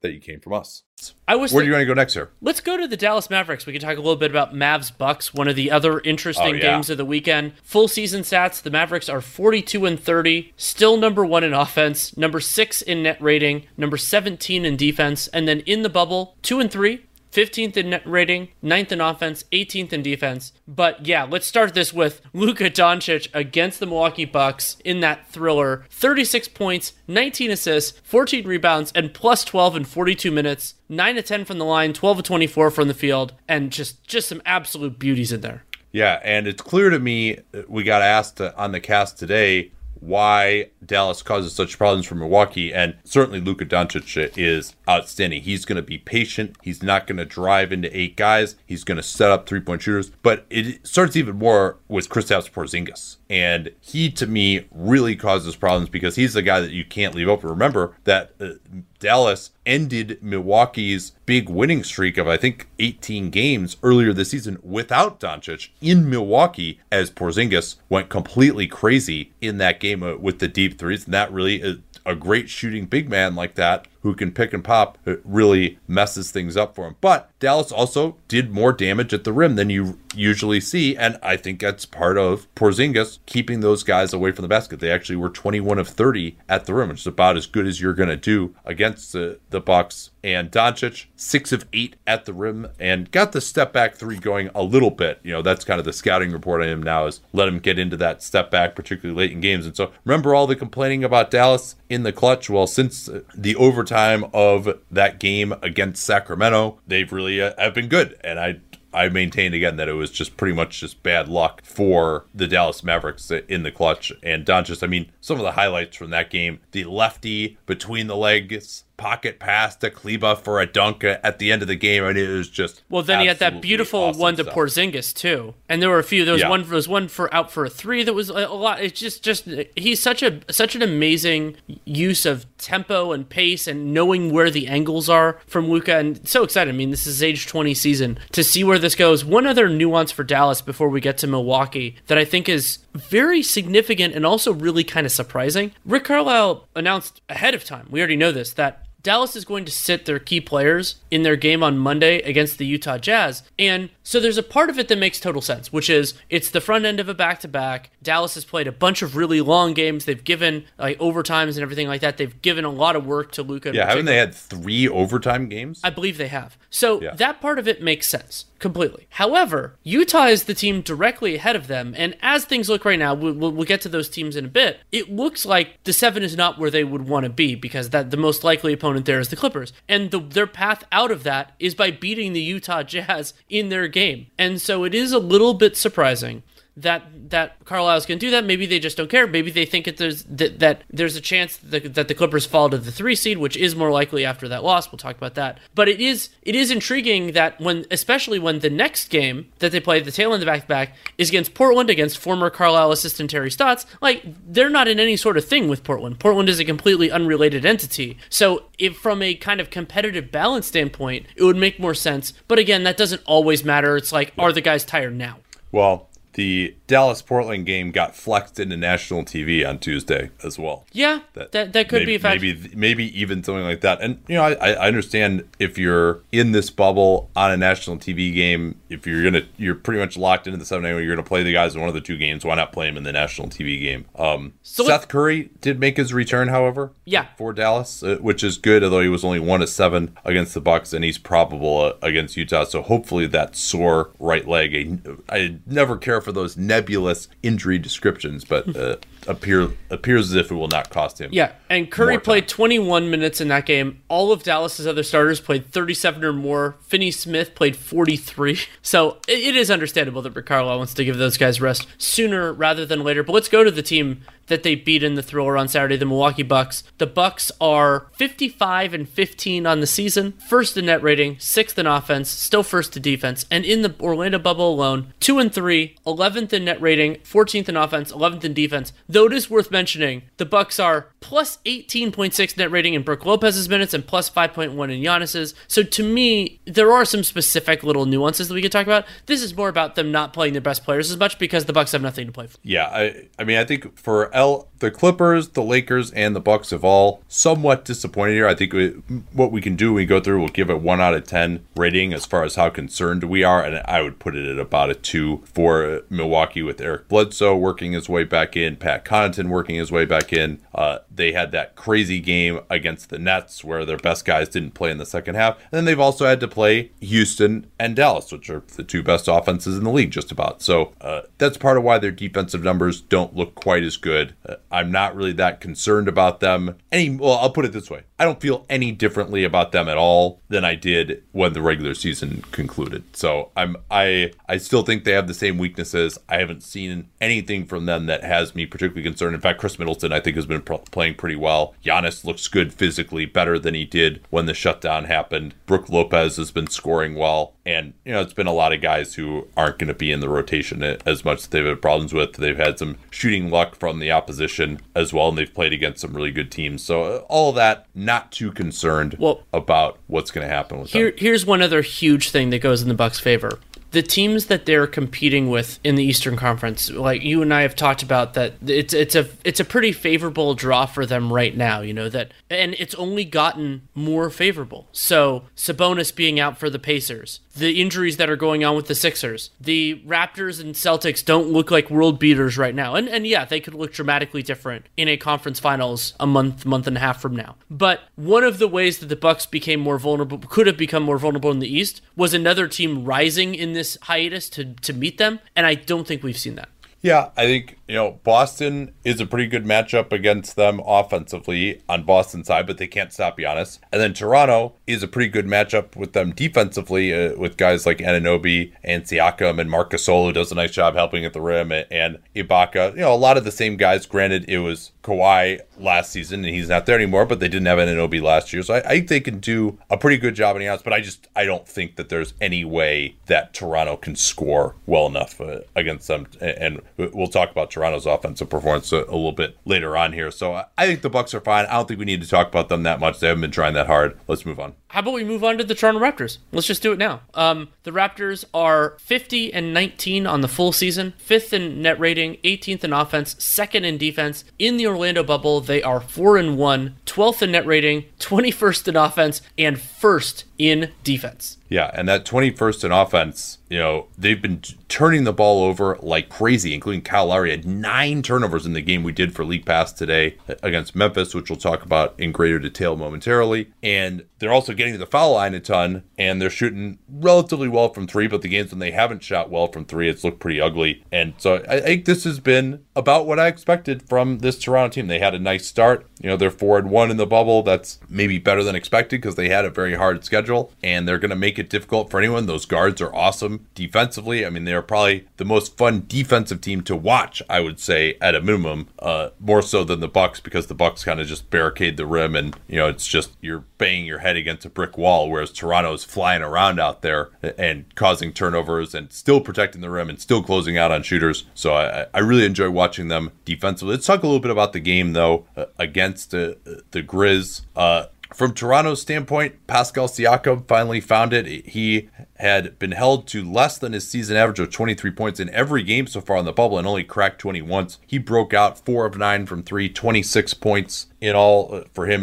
that you came from us. I was. Where th- do you want to go next sir? Let's go to the Dallas Mavericks. We can talk a little bit about Mavs Bucks, one of the other interesting oh, yeah. games of the weekend. Full season stats: the Mavericks are 42 and 30, still number one in offense, number six in net rating, number 17 in defense, and then in the bubble, two and three, 15th in net rating, 9th in offense, 18th in defense. But yeah, let's start this with Luka Doncic against the Milwaukee Bucks in that thriller. 36 points, 19 assists, 14 rebounds, and plus 12 in 42 minutes. 9 to 10 from the line, 12 to 24 from the field, and just just some absolute beauties in there. Yeah, and it's clear to me we got asked on the cast today why Dallas causes such problems for Milwaukee. And certainly Luka Doncic is outstanding. He's going to be patient. He's not going to drive into eight guys. He's going to set up three point shooters. But it starts even more with Kristaps Porzingis. And he, to me, really causes problems because he's the guy that you can't leave open. Remember that uh, Dallas ended Milwaukee's big winning streak of I think 18 games earlier this season without Doncic in Milwaukee as Porzingis went completely crazy in that game uh, with the deep threes. And that really is a great shooting big man like that who can pick and pop it really messes things up for him. But Dallas also did more damage at the rim than you usually see, and I think that's part of Porzingis keeping those guys away from the basket. They actually were 21 of 30 at the rim, which is about as good as you're going to do against the, the Bucks. And Doncic, six of eight at the rim, and got the step back three going a little bit. You know, that's kind of the scouting report on him now is let him get into that step back, particularly late in games. And so remember all the complaining about Dallas in the clutch? Well, since uh, the overtime of that game against Sacramento, they've really uh, have been good. And I I maintained again that it was just pretty much just bad luck for the Dallas Mavericks in the clutch. And Doncic, I mean, some of the highlights from that game: the lefty between the legs pocket pass to Kleber for a dunk at the end of the game, and it was just well. Then he had that beautiful awesome one to stuff. Porzingis too, and there were a few. There was Yeah. one. There was one for out for a three. That was a, a lot. It's just just he's such a such an amazing use of tempo and pace and knowing where the angles are from Luka, and so excited. I mean, this is age twenty season to see where this goes. One other nuance for Dallas before we get to Milwaukee that I think is very significant and also really kind of surprising. Rick Carlisle announced ahead of time. We already know this that Dallas is going to sit their key players in their game on Monday against the Utah Jazz. And so there's a part of it that makes total sense, which is it's the front end of a back to back. Dallas has played a bunch of really long games. They've given like overtimes and everything like that. They've given a lot of work to Luka. Yeah, haven't they had three overtime games? I believe they have. So Yeah. that part of it makes sense completely. However, Utah is the team directly ahead of them, and as things look right now, we'll, we'll, get to those teams in a bit. It looks like the seven is not where they would want to be because that the most likely opponent there is the Clippers, and the, their path out of that is by beating the Utah Jazz in their game, and so it is a little bit surprising that that Carlisle's going to do that. Maybe they just don't care. Maybe they think that there's that, that there's a chance that, that the Clippers fall to the three seed, which is more likely after that loss. We'll talk about that. But it is it is intriguing that when, especially when the next game that they play, the tail end of the back to back, is against Portland, against former Carlisle assistant Terry Stotts. Like they're not in any sort of thing with Portland. Portland is a completely unrelated entity. So if from a kind of competitive balance standpoint, it would make more sense. But again, that doesn't always matter. It's like, are the guys tired now? Well, the Dallas Portland game got flexed into national TV on Tuesday as well. Yeah, that that, could maybe, be a fact. maybe maybe even something like that. And you know, I, I understand if you're in this bubble on a national TV game, if you're gonna you're pretty much locked into the seven anyway, you're gonna play the guys in one of the two games. Why not play them in the national TV game? Um, So Seth Curry did make his return, however. Yeah. for Dallas, uh, which is good. Although he was only one of seven against the Bucks, and he's probable uh, against Utah. So hopefully that sore right leg. I, I never care for those nebulous injury descriptions, but uh, appear appears as if it will not cost him. Yeah, and Curry played 21 minutes in that game. All of Dallas's other starters played 37 or more. Finney Smith played 43. So it, it is understandable that Rick Carlisle wants to give those guys rest sooner rather than later. But let's go to the team that they beat in the thriller on Saturday, the Milwaukee Bucks. The Bucks are 55 and 15 on the season, first in net rating, sixth in offense, still first to defense, and in the Orlando bubble alone, 2 and 3, 11th in net rating, 14th in offense, 11th in defense. Though it is worth mentioning, the Bucks are plus 18.6 net rating in Brook Lopez's minutes and plus 5.1 in Giannis's. So to me, there are some specific little nuances that we could talk about. This is more about them not playing their best players as much because the Bucks have nothing to play for. Yeah, I I mean I think for the Clippers, the Lakers, and the Bucks have all somewhat disappointed here. I think we, what we can do when we go through, we'll give it one out of ten rating as far as how concerned we are, and I would put it at about a two for Milwaukee with Eric Bledsoe working his way back in, Pat Connaughton working his way back in. Uh, they had that crazy game against the Nets where their best guys didn't play in the second half, and then they've also had to play Houston and Dallas, which are the two best offenses in the league, just about. So uh, that's part of why their defensive numbers don't look quite as good. Uh, I'm not really that concerned about them. Any, well, I'll put it this way: I don't feel any differently about them at all than I did when the regular season concluded. So I'm, I, I still think they have the same weaknesses. I haven't seen anything from them that has me particularly concerned. In fact, Khris Middleton, I think, has been playing pretty well. Giannis looks good physically, better than he did when the shutdown happened. Brook Lopez has been scoring well. And, you know, it's been a lot of guys who aren't going to be in the rotation as much as they've had problems with. They've had some shooting luck from the opposition as well, and they've played against some really good teams. So, uh, all that, not too concerned well, about what's going to happen with here, them. Here's one other huge thing that goes in the Bucks' favor the teams that they're competing with in the Eastern Conference, like you and I have talked about, that it's it's a it's a pretty favorable draw for them right now. You know that, and it's only gotten more favorable. So Sabonis being out for the Pacers, the injuries that are going on with the Sixers, the Raptors and Celtics don't look like world beaters right now, and and yeah, they could look dramatically different in a conference finals a month month and a half from now. But one of the ways that the Bucks became more vulnerable, could have become more vulnerable in the East, was another team rising in this hiatus to to meet them, and I don't think we've seen that. Yeah, I think, you know, Boston is a pretty good matchup against them offensively on Boston's side, but they can't stop Giannis. And then Toronto is a pretty good matchup with them defensively uh, with guys like Anunoby and Siakam and Marc Gasol, does a nice job helping at the rim, and Ibaka. You know, a lot of the same guys. Granted, it was Kawhi last season and he's not there anymore, but they didn't have Anunoby last year. So I, I think they can do a pretty good job in the outs, but I just, I don't think that there's any way that Toronto can score well enough uh, against them. And we'll talk about Toronto's offensive performance a, a, little bit later on here. So I think the Bucks are fine. I don't think we need to talk about them that much. They haven't been trying that hard. Let's move on. How about we move on to the Toronto Raptors? Let's just do it now. Um, the Raptors are 50 and 19 on the full season, fifth in net rating, 18th in offense, second in defense. In the Orlando bubble, they are four and one, 12th in net rating, 21st in offense, and first in defense. Yeah, and that 21st in offense, you know, they've been t- turning the ball over like crazy, including Kyle Lowry had nine turnovers in the game we did for League Pass today uh, against Memphis, which we'll talk about in greater detail momentarily. And they're also getting to the foul line a ton, and they're shooting relatively well from three, but the games when they haven't shot well from three, it's looked pretty ugly. And so I think this has been about what I expected from this Toronto team. They had a nice start. You know, they're four and one in the bubble. That's maybe better than expected because they had a very hard schedule, and they're going to make it difficult for anyone. Those guards are awesome defensively. I mean, they're probably the most fun defensive team to watch. I would say at a minimum, uh, more so than the Bucks because the Bucks kind of just barricade the rim, and you know it's just you're banging your head against a brick wall. Whereas Toronto's flying around out there and causing turnovers and still protecting the rim and still closing out on shooters. So I, I really enjoy watching them defensively. Let's talk a little bit about the game though uh, against uh, the Grizz. Uh, from Toronto's standpoint, Pascal Siakam finally found it. He had been held to less than his season average of 23 points in every game so far in the bubble and only cracked 20 once. He broke out 4 of 9 from 3, 26 points in all uh, for him,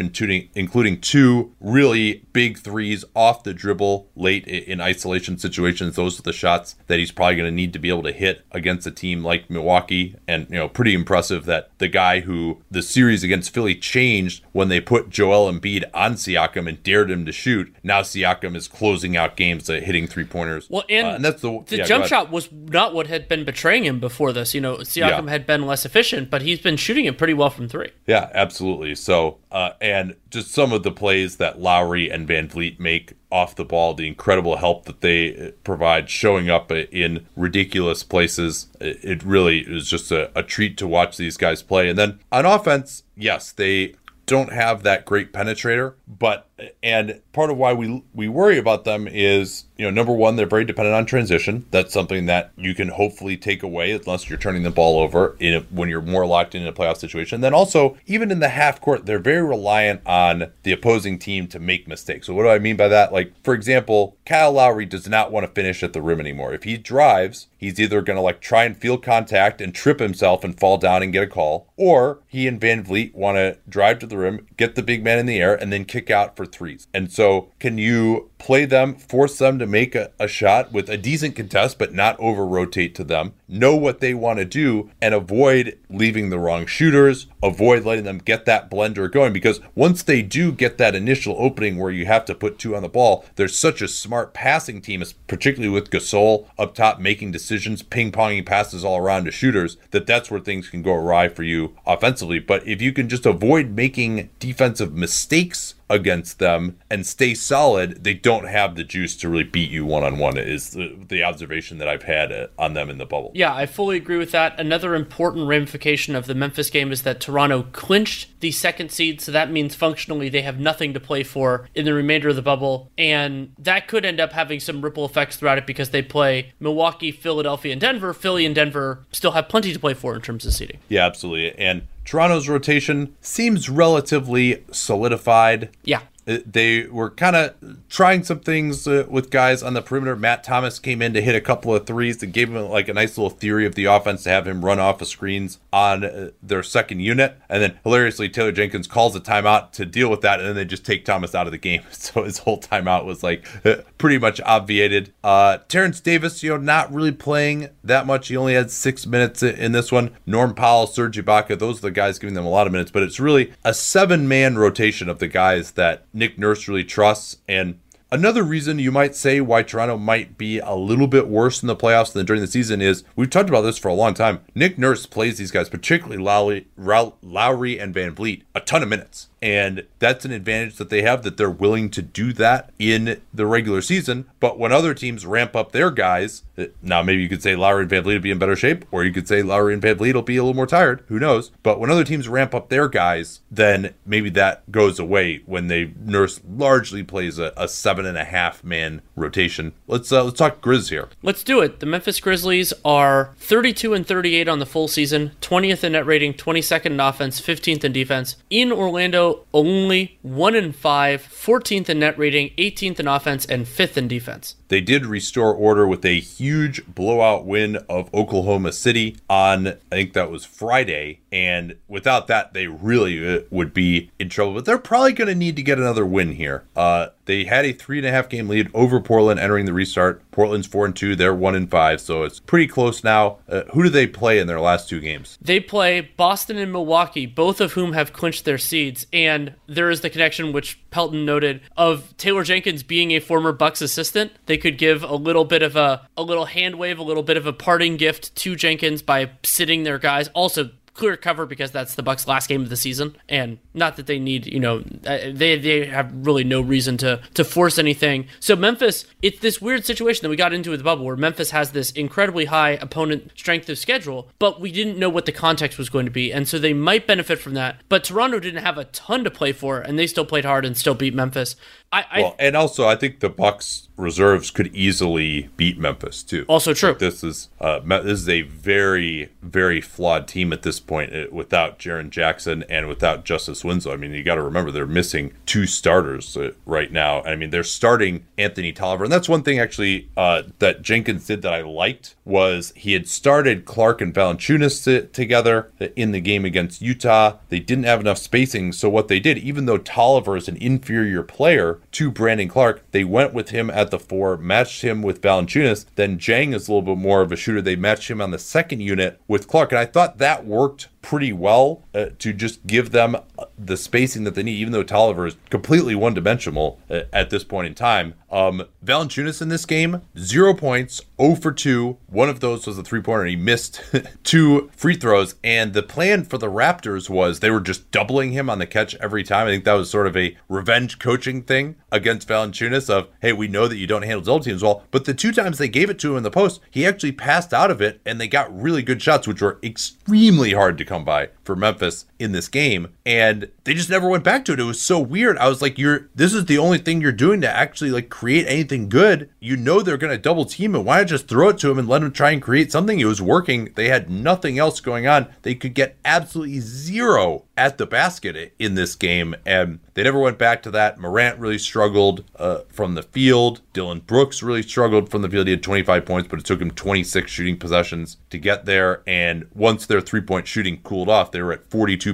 including, two really big threes off the dribble late in isolation situations. Those are the shots that he's probably going to need to be able to hit against a team like Milwaukee. And, you know, pretty impressive that the guy who the series against Philly changed when they put Joel Embiid on Siakam and dared him to shoot. Now Siakam is closing out games, uh, hitting three pointers. Well, and, uh, and that's the, the yeah, jump shot was not what had been betraying him before this. You know, Siakam yeah. had been less efficient, but he's been shooting it pretty well from three. Yeah, absolutely. So, uh, and just some of the plays that Lowry and VanVleet make off the ball, the incredible help that they uh, provide, showing up in ridiculous places. It really is just a, a treat to watch these guys play. And then on offense, yes, they don't have that great penetrator, but and part of why we we worry about them is you know number one they're very dependent on transition. That's something that you can hopefully take away unless you're turning the ball over in a, when you're more locked in a playoff situation. Then also even in the half court they're very reliant on the opposing team to make mistakes. So what do i mean by that? Like for example kyle lowry does not want to finish at the rim anymore. If he drives he's either going to like try and feel contact and trip himself and fall down and get a call or he and vanvleet want to drive to the rim get the big man in the air and then kick out for threes. And so, can you play them, force them to make a, a shot with a decent contest, but not over rotate to them? Know what they want to do and avoid leaving the wrong shooters, avoid letting them get that blender going. Because once they do get that initial opening where you have to put two on the ball, there's such a smart passing team, particularly with Gasol up top making decisions, ping ponging passes all around to shooters, that that's where things can go awry for you offensively. But if you can just avoid making defensive mistakes against them and stay solid, they don't have the juice to really beat you one on one. Is the, the observation that I've had uh, on them in the bubble. Yeah, I fully agree with that. Another important ramification of the Memphis game is that Toronto clinched the second seed, so that means functionally they have nothing to play for in the remainder of the bubble. And that could end up having some ripple effects throughout it because they play Milwaukee, Philadelphia, and Denver. Philly and Denver still have plenty to play for in terms of seeding. Yeah, absolutely. And Toronto's rotation seems relatively solidified. Yeah. Uh, They were kind of trying some things uh, with guys on the perimeter. Matt Thomas came in to hit a couple of threes that gave him like a nice little theory of the offense to have him run off of screens on uh, their second unit. And then hilariously, Taylor Jenkins calls a timeout to deal with that, and then they just take Thomas out of the game. So his whole timeout was like pretty much obviated. Uh, Terence Davis, you know, not really playing that much. He only had six minutes in this one. Norm Powell, Serge Ibaka, those are the guys giving them a lot of minutes, but it's really a seven man rotation of the guys that Nick Nurse really trusts. And Another reason you might say why Toronto might be a little bit worse in the playoffs than during the season is we've talked about this for a long time. Nick Nurse plays these guys, particularly Lowry, Lowry and VanVleet, a ton of minutes. And that's an advantage that they have that they're willing to do that in the regular season. But when other teams ramp up their guys, uh, now maybe you could say Lowry and VanVleet will be in better shape, or you could say Lowry and VanVleet will be a little more tired. Who knows? But when other teams ramp up their guys, then maybe that goes away when they nurse largely plays a, a seven and a half man rotation. Let's uh, let's talk Grizz here. Let's do it. The Memphis Grizzlies are 32 and 38 on the full season, 20th in net rating, 22nd in offense, 15th in defense. In Orlando, only 1 and 5, 14th in net rating, 18th in offense, and 5th in defense. They did restore order with a huge blowout win of Oklahoma City on, I think that was Friday. And without that, they really uh, would be in trouble. But they're probably going to need to get another win here. Uh, they had a three and a half game lead over Portland entering the restart. Portland's four and two. They're one and five, so it's pretty close now. Uh, who do they play in their last two games? They play Boston and Milwaukee, both of whom have clinched their seeds. And there is the connection, which Pelton noted, of Taylor Jenkins being a former Bucks assistant. They could give a little bit of a a little hand wave, a little bit of a parting gift to Jenkins by sitting their guys. Also, clear cover because that's the Bucks' last game of the season, and not that they need, you know, uh, they they have really no reason to to force anything. So Memphis, it's this weird situation that we got into with the bubble, where Memphis has this incredibly high opponent strength of schedule, but we didn't know what the context was going to be, and so they might benefit from that. But Toronto didn't have a ton to play for, and they still played hard and still beat Memphis. I, I Well, and also I think the Bucks reserves could easily beat Memphis too. Also true. This is uh, this is a very very flawed team at this point uh, without Jaren Jackson and without Justice Winslow. I mean, you got to remember they're missing two starters uh, right now. I mean, they're starting Anthony Tolliver, and that's one thing actually uh, that Jenkins did that I liked was he had started Clarke and Valanciunas t- together in the game against Utah. They didn't have enough spacing, so what they did, even though Tolliver is an inferior player to Brandon Clarke, they went with him at the four, matched him with Valanciunas. Then Dieng is a little bit more of a shooter. They matched him on the second unit with Clarke, and I thought that worked pretty well uh, to just give them the spacing that they need, even though Tolliver is completely one dimensional uh, at this point in time. Um, Valanciunas in this game, zero points, 0 for 2. One of those was a three pointer, and he missed two free throws. And the plan for the Raptors was they were just doubling him on the catch every time. I think that was sort of a revenge coaching thing against Valanciunas of, hey, we know that you don't handle double teams well. But the two times they gave it to him in the post, he actually passed out of it, and they got really good shots, which were extremely hard to come by for Memphis in this game. And they just never went back to it. It was so weird. I was like, you're this is the only thing you're doing to actually like create anything good. You know they're gonna double team it. Why not just throw it to him and let him try and create something? It was working. They had nothing else going on. They could get absolutely zero at the basket in this game, and they never went back to that. Morant really struggled uh, from the field. Dillon Brooks really struggled from the field. He had 25 points, but it took him 26 shooting possessions to get there. And once their three point shooting cooled off, they were at 42%,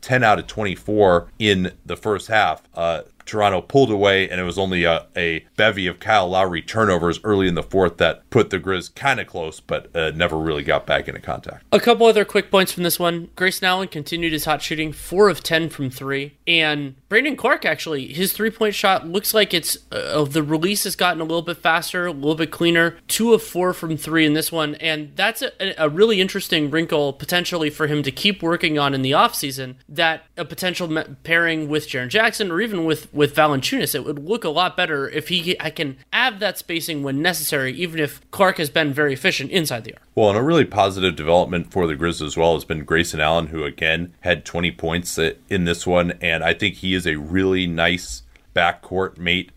10 out of 24 in the first half. Uh, Toronto pulled away, and it was only a, a bevy of Kyle Lowry turnovers early in the fourth that put the Grizz kind of close, but uh, never really got back into contact. A couple other quick points from this one. Grayson Allen continued his hot shooting, four of ten from three, and Brandon Clarke actually his three point shot looks like it's uh, the release has gotten a little bit faster, a little bit cleaner. Two of four from three in this one, and that's a, a really interesting wrinkle potentially for him to keep working on in the offseason. That a potential pairing with Jaren Jackson or even with with Valanciunas. It would look a lot better if he I can add that spacing when necessary, even if Clarke has been very efficient inside the arc. Well, and a really positive development for the Grizz as well has been Grayson Allen, who again had 20 points in this one, and I think he is a really nice backcourt mate.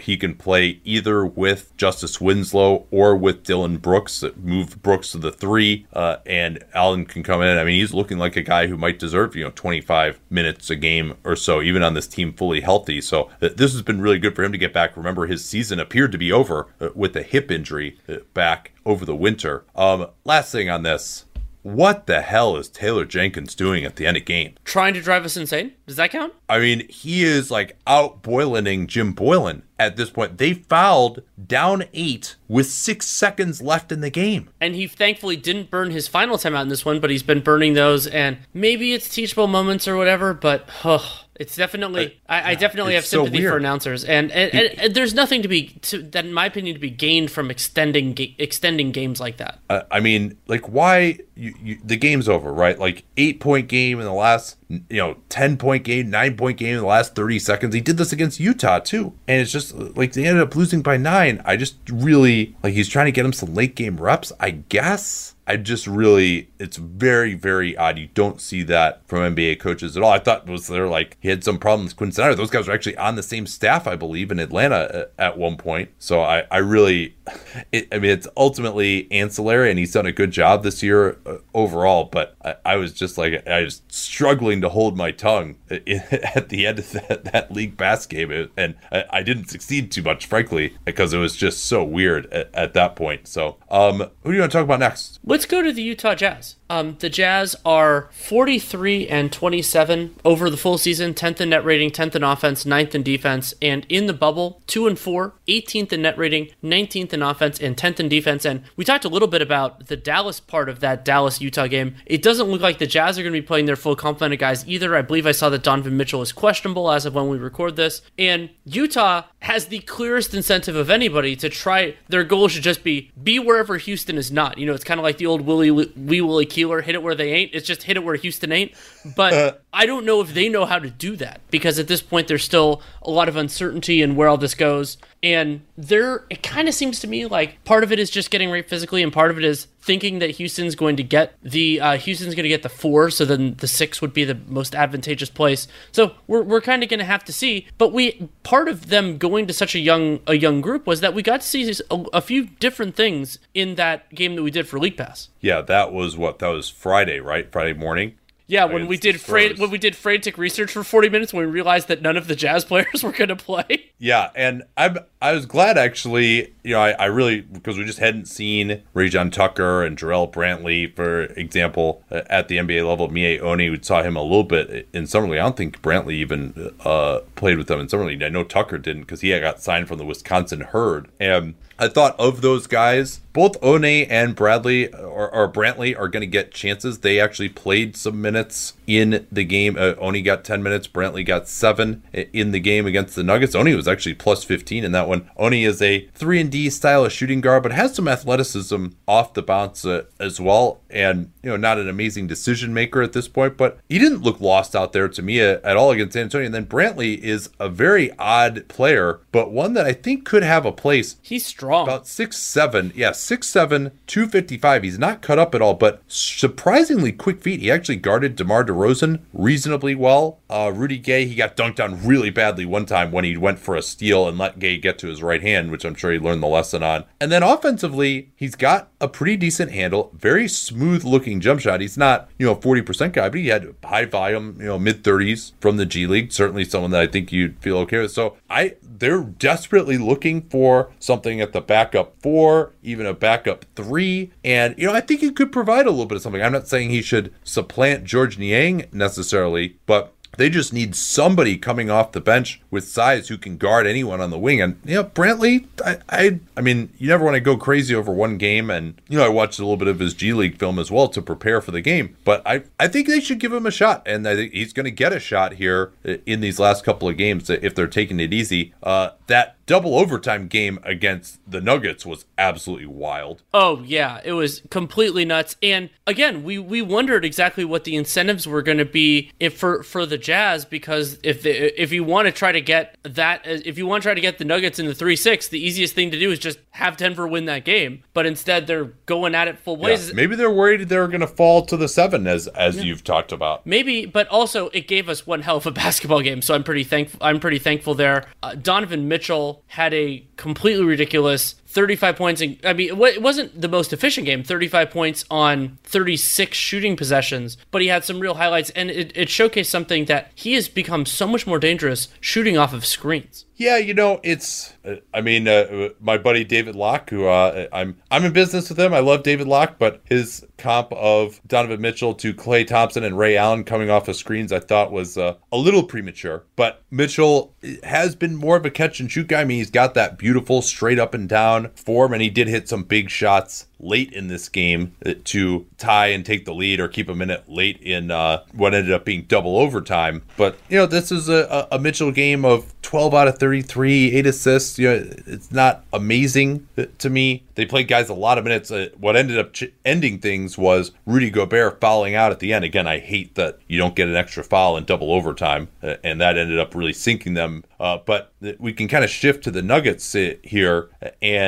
He can play either with Justice Winslow or with Dillon Brooks. Move Brooks to the three, uh, and Allen can come in. I mean, he's looking like a guy who might deserve you know 25 minutes a game or so, even on this team fully healthy. So uh, this has been really good for him to get back. Remember, his season appeared to be over uh, with a hip injury uh, back over the winter. Um, last thing on this. What the hell is Taylor Jenkins doing at the end of game? Trying to drive us insane? Does that count? I mean, he is like out boiling Jim Boylan at this point. They fouled down eight with six seconds left in the game. And he thankfully didn't burn his final timeout in this one, but he's been burning those. And maybe it's teachable moments or whatever, but oh, it's definitely. Uh, I, I, definitely have sympathy so for announcers, and and, and, and, there's nothing to be, to, that in my opinion, to be gained from extending ga- extending games like that. Uh, I mean, like why you, you, the game's over, right? Like eight point game in the last you know, 10 point game, nine point game in the last 30 seconds. He did this against Utah too. And it's just like they ended up losing by nine. I just really like he's trying to get him some late game reps, I guess. I just really, it's very, very odd. You don't see that from NBA coaches at all. I thought was there like he had some problems. Quin Snyder, those guys were actually on the same staff, I believe, in Atlanta uh, at one point. So I, I really, it, I mean, it's ultimately ancillary, and he's done a good job this year uh, overall. But I, I, was just like, I was struggling to hold my tongue at the end of that, that League Pass game, and I, I, didn't succeed too much, frankly, because it was just so weird at, at that point. So, um, who do you want to talk about next? Let's go to the Utah Jazz. Um, the Jazz are 43 and 27 over the full season, 10th in net rating, 10th in offense, 9th in defense, and in the bubble, 2 and 4, 18th in net rating, 19th in offense, and 10th in defense. And we talked a little bit about the Dallas part of that Dallas Utah game. It doesn't look like the Jazz are going to be playing their full complement of guys either. I believe I saw that Donovan Mitchell is questionable as of when we record this. And Utah has the clearest incentive of anybody to try. Their goal should just be be wherever Houston is not. You know, it's kind of like the old Willie Wee Willie Keeler, hit it where they ain't. It's just hit it where Houston ain't. But uh, I don't know if they know how to do that because at this point there's still a lot of uncertainty in where all this goes. And there, it kind of seems to me like part of it is just getting right physically, and part of it is thinking that Houston's going to get the uh, Houston's going to get the four, so then the six would be the most advantageous place. So we're, we're kind of going to have to see. But we part of them going to such a young a young group was that we got to see a, a few different things in that game that we did for League Pass. Yeah, that was what that was Friday, right? Friday morning. Yeah, when we did fra- when we did frantic research for 40 minutes when we realized that none of the jazz players were going to play. Yeah, and I'm I was glad actually, you know, I, I really because we just hadn't seen Rayjon Tucker and Jarrell Brantley, for example, at the NBA level. Miye Oni, we saw him a little bit in summer league. I don't think Brantley even uh, played with them in summer league. I know Tucker didn't because he got signed from the Wisconsin Herd, and I thought of those guys, both Oni and Bradley or, or Brantley are going to get chances. They actually played some minutes in the game. Uh, Oni got 10 minutes, Brantley got seven in the game against the Nuggets. Oni was actually plus 15 in that one. Oni is a 3 and D style of shooting guard, but has some athleticism off the bounce uh, as well. And, you know, not an amazing decision maker at this point, but he didn't look lost out there to me at, at all against San Antonio. And then Brantley is a very odd player, but one that I think could have a place. He's strong. About six seven, yeah, six seven, two fifty five. He's not cut up at all, but surprisingly quick feet. He actually guarded DeMar DeRozan reasonably well. Uh, Rudy Gay, he got dunked on really badly one time when he went for a steal and let Gay get to his right hand, which I'm sure he learned the lesson on. And then offensively, he's got a pretty decent handle, very smooth looking jump shot. He's not, you know, 40% guy, but he had high volume, you know, mid 30s from the G League. Certainly someone that I think you'd feel okay with. So I they're desperately looking for something at the backup four, even a backup three. And, you know, I think he could provide a little bit of something. I'm not saying he should supplant Georges Niang necessarily, but they just need somebody coming off the bench with size who can guard anyone on the wing. And you know, Brantley, I, I, I mean, you never want to go crazy over one game. And you know, I watched a little bit of his G League film as well to prepare for the game. But I, I think they should give him a shot, and I think he's going to get a shot here in these last couple of games if they're taking it easy. Uh, that double overtime game against the Nuggets was absolutely wild. Oh yeah, it was completely nuts. And again, we we wondered exactly what the incentives were going to be if for for the Jazz because if the, if you want to try to get that if you want to try to get the Nuggets in the three six, the easiest thing to do is just have Denver win that game. But instead, they're going at it full blaze. Yeah, maybe they're worried they're going to fall to the seven as as yeah. you've talked about. Maybe, but also it gave us one hell of a basketball game. So I'm pretty thankful. I'm pretty thankful there. Uh, Donovan Mitchell had a completely ridiculous 35 points. And I mean, it wasn't the most efficient game, 35 points on 36 shooting possessions, but he had some real highlights. And it, it showcased something that he has become so much more dangerous shooting off of screens. Yeah, you know, it's. Uh, I mean, uh, my buddy David Locke, who uh, I'm I'm in business with him. I love David Locke, but his comp of Donovan Mitchell to Klay Thompson and Ray Allen coming off of screens, I thought was uh, a little premature. But Mitchell has been more of a catch and shoot guy. I mean, he's got that beautiful straight up and down form, and he did hit some big shots late in this game to tie and take the lead or keep a minute late in uh, what ended up being double overtime. But, you know, this is a, a Mitchell game of 12 out of 33, eight assists. You know, it's not amazing to me. They played guys a lot of minutes. Uh, what ended up ending things was Rudy Gobert fouling out at the end. Again, I hate that you don't get an extra foul in double overtime, uh, and that ended up really sinking them. Uh, but we can kind of shift to the Nuggets uh, here and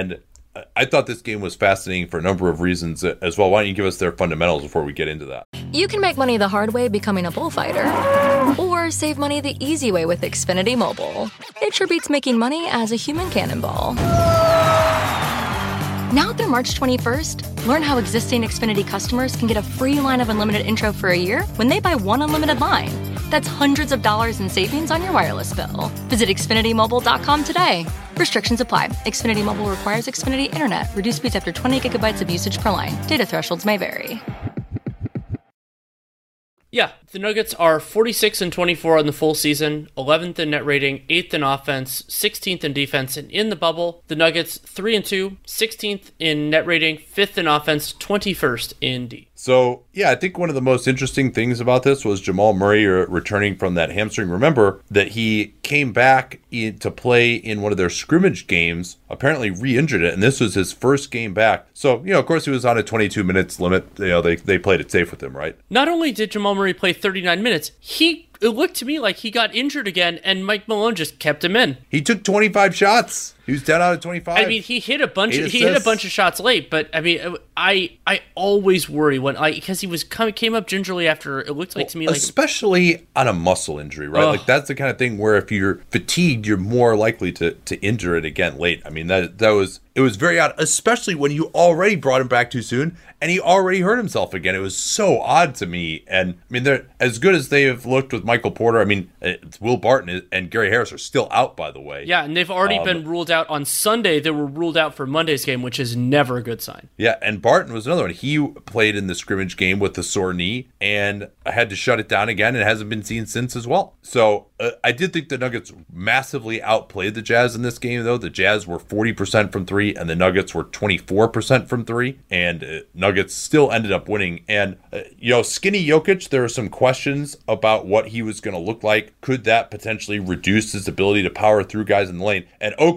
I thought this game was fascinating for a number of reasons uh, as well. Why don't you give us their fundamentals before we get into that? You can make money the hard way becoming a bullfighter, or save money the easy way with Xfinity Mobile. It sure beats making money as a human cannonball. Now through March 21st, learn how existing Xfinity customers can get a free line of unlimited intro for a year when they buy one unlimited line. That's hundreds of dollars in savings on your wireless bill. Visit XfinityMobile.com today. Restrictions apply. Xfinity Mobile requires Xfinity Internet. Reduced speeds after 20 gigabytes of usage per line. Data thresholds may vary. Yeah, the Nuggets are 46 and 24 on the full season, 11th in net rating, 8th in offense, 16th in defense, and in the bubble, the Nuggets 3 and 2, 16th in net rating, 5th in offense, 21st in D. So, yeah, I think one of the most interesting things about this was Jamal Murray returning from that hamstring. Remember that he came back in, to play in one of their scrimmage games, apparently re injured it, and this was his first game back. So, you know, of course, he was on a 22 minutes limit. You know, they, they played it safe with him, right? Not only did Jamal Murray play 39 minutes, he it looked to me like he got injured again, and Mike Malone just kept him in. He took 25 shots. He was 10 out of 25. I mean, he hit a bunch. Of, he hit a bunch of shots late, but I mean, I I always worry when I because he was come, came up gingerly after it looked like well, to me like especially on a muscle injury, right? Like that's the kind of thing where if you're fatigued, you're more likely to to injure it again late. I mean, that that was it was very odd, especially when you already brought him back too soon and he already hurt himself again. It was so odd to me. And I mean, they're as good as they have looked with Michael Porter. I mean, Will Barton and Gary Harris are still out, by the way. Yeah, and they've already um, been ruled out on Sunday. They were ruled out for Monday's game, which is never a good sign. Yeah, and Barton was another one. He played in the scrimmage game with the sore knee and had to shut it down again and hasn't been seen since as well. So uh, I did think the Nuggets massively outplayed the Jazz in this game, though. The Jazz were 40% from three and the Nuggets were 24% from three. And uh, Nuggets still ended up winning. And, uh, you know, skinny Jokic, there are some questions about what he was going to look like. Could that potentially reduce his ability to power through guys in the lane? And au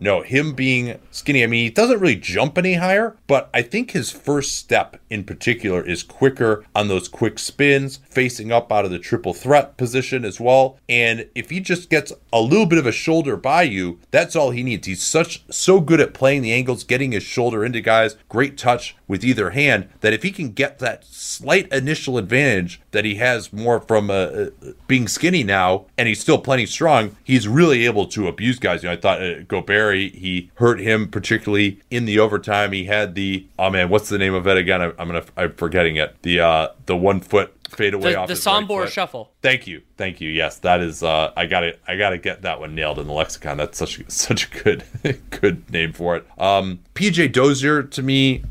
no, him being skinny, I mean, he doesn't really jump any higher, but I think his first step in particular is quicker on those quick spins, facing up out of the triple threat position as well. And if he just gets a little bit of a shoulder by you, that's all he needs. He's such so good at playing the angles, getting his shoulder into guys, great touch with either hand, that if he can get that slight initial advantage that he has more from uh, uh being skinny now, and he's still plenty strong, he's really able to abuse guys. You know, I thought uh, Gobert he hurt him particularly in the overtime. He had the oh man, what's the name of it again? I, am gonna I'm forgetting it. The uh the one foot fade away the, off the Sombor right shuffle. Thank you, thank you. Yes, that is. Uh, I got it. I got to get that one nailed in the lexicon. That's such such a good good name for it. Um, PJ Dozier to me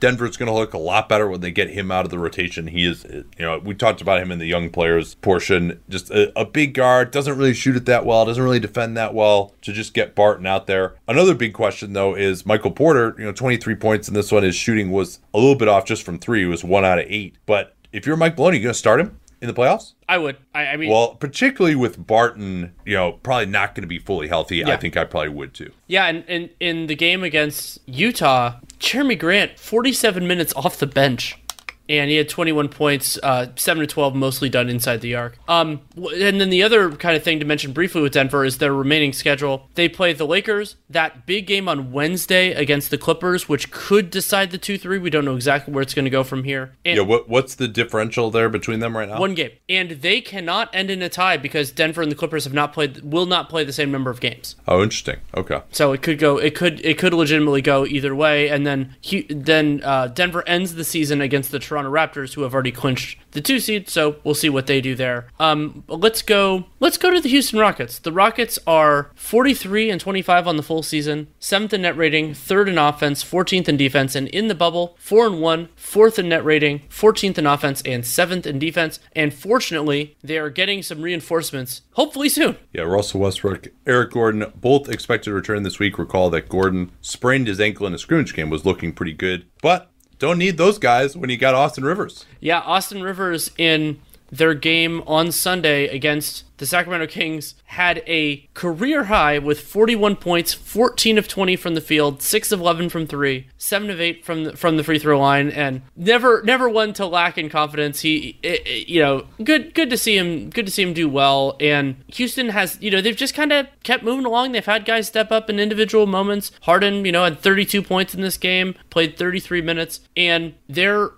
Denver's going to look a lot better when they get him out of the rotation. He is, you know, we talked about him in the young players portion. Just a, a, big guard, doesn't really shoot it that well, doesn't really defend that well. To just get Barton out there. Another big question though is Michael Porter. You know, 23 points in this one. His shooting was a little bit off just from three. It was one out of eight. But if you're Mike Malone, you going to start him? In the playoffs? I would. I, I, mean, well, particularly with Barton, you know, probably not going to be fully healthy. Yeah. I think I probably would too. Yeah, and in, in the game against Utah, Jerami Grant, 47 minutes off the bench and he had 21 points, uh, 7 to 12, mostly done inside the arc. Um, and then the other kind of thing to mention briefly with Denver is their remaining schedule. They play the Lakers, that big game on Wednesday against the Clippers, which could decide the 2 3. We don't know exactly where it's going to go from here. And yeah, what, what's the differential there between them right now? One game. And they cannot end in a tie because Denver and the Clippers have not played, will not play the same number of games. Oh, interesting. Okay. So it could go, it could, it could legitimately go either way. And then, then uh, Denver ends the season against the Toronto Raptors, who have already clinched the two seed. So we'll see what they do there. Um, let's go. Let's go to the Houston Rockets. The Rockets are 43 and 25 on the full season, seventh in net rating, third in offense, 14th in defense, and in the bubble, four and one, fourth in net rating, 14th in offense, and seventh in defense. And fortunately, they are getting some reinforcements. Hopefully soon. Yeah, Russell Westbrook, Eric Gordon, both expected to return this week. Recall that Gordon sprained his ankle in a scrimmage game, was looking pretty good, but don't need those guys when you got Austin Rivers. Yeah, Austin Rivers in their game on Sunday against the Sacramento Kings had a career high with 41 points, 14 of 20 from the field, 6 of 11 from 3, 7 of 8 from the, from the free throw line and never never one to lack in confidence. He it, it, you know, good good to see him good to see him do well and Houston has, you know, they've just kind of kept moving along. They've had guys step up in individual moments. Harden, you know, had 32 points in this game, played 33 minutes and they're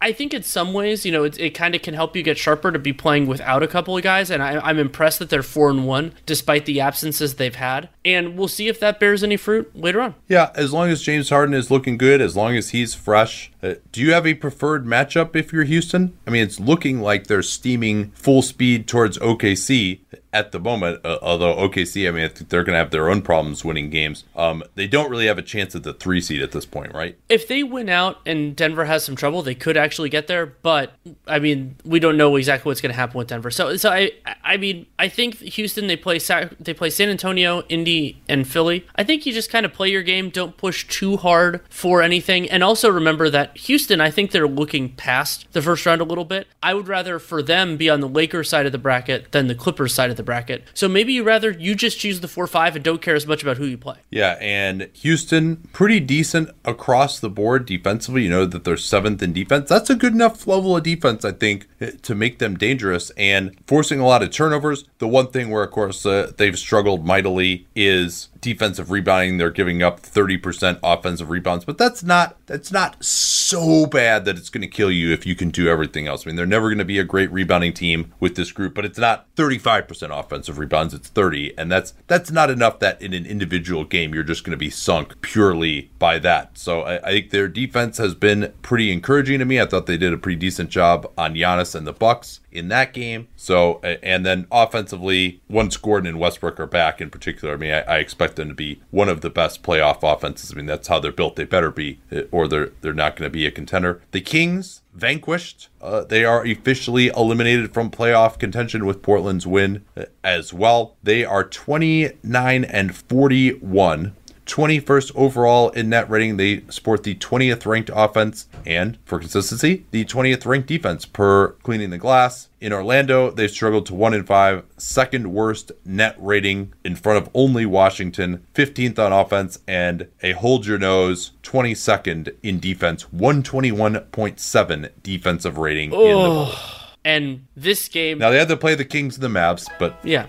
I think in some ways, you know, it, it kind of can help you get sharper to be playing without a couple of guys, and I, I'm impressed that they're four and one despite the absences they've had, and we'll see if that bears any fruit later on. Yeah, as long as James Harden is looking good, as long as he's fresh. Uh, do you have a preferred matchup if you're Houston? I mean, it's looking like they're steaming full speed towards OKC at the moment, uh, although OKC, I mean, I they're going to have their own problems winning games. Um, they don't really have a chance at the three seed at this point, right? If they win out and Denver has some trouble, they could actually get there. But I mean, we don't know exactly what's going to happen with Denver. So, so I, I mean, I think Houston they play they play San Antonio, Indy, and Philly. I think you just kind of play your game. Don't push too hard for anything, and also remember that Houston. I think they're looking past the first round a little bit. I would rather for them be on the Lakers side of the bracket than the Clippers side of the bracket. So maybe you rather you just choose the four five and don't care as much about who you play. Yeah, and Houston pretty decent across the board defensively. You know that they're seventh in defense. That's a good enough level of defense, I think, to make them dangerous and forcing a lot of turnovers. The one thing where, of course, uh, they've struggled mightily is defensive rebounding. They're giving up 30% offensive rebounds, but that's not that's not so bad that it's going to kill you if you can do everything else. I mean, they're never going to be a great rebounding team with this group, but it's not 35% offensive rebounds, it's 30, and that's that's not enough that in an individual game you're just going to be sunk purely by that. So I, I think their defense has been pretty encouraging to me. I thought they did a pretty decent job on Giannis and the Bucks in that game. So, and then offensively, once Gordon and Westbrook are back in particular, I mean, I, I, expect them to be one of the best playoff offenses. I mean, that's how they're built. They better be, or they're they're not going to be a contender. The Kings vanquished. Uh, they are officially eliminated from playoff contention with Portland's win uh, as well. They are 29 and 41 21st overall in net rating. They sport the 20th ranked offense and, for consistency, the 20th ranked defense per cleaning the glass. In Orlando, they struggled to 1 in 5, second worst net rating in front of only Washington, 15th on offense, and a hold your nose 22nd in defense, 121.7 defensive rating oh. in the. And this game. Now they had to play the Kings and the Mavs, but yeah,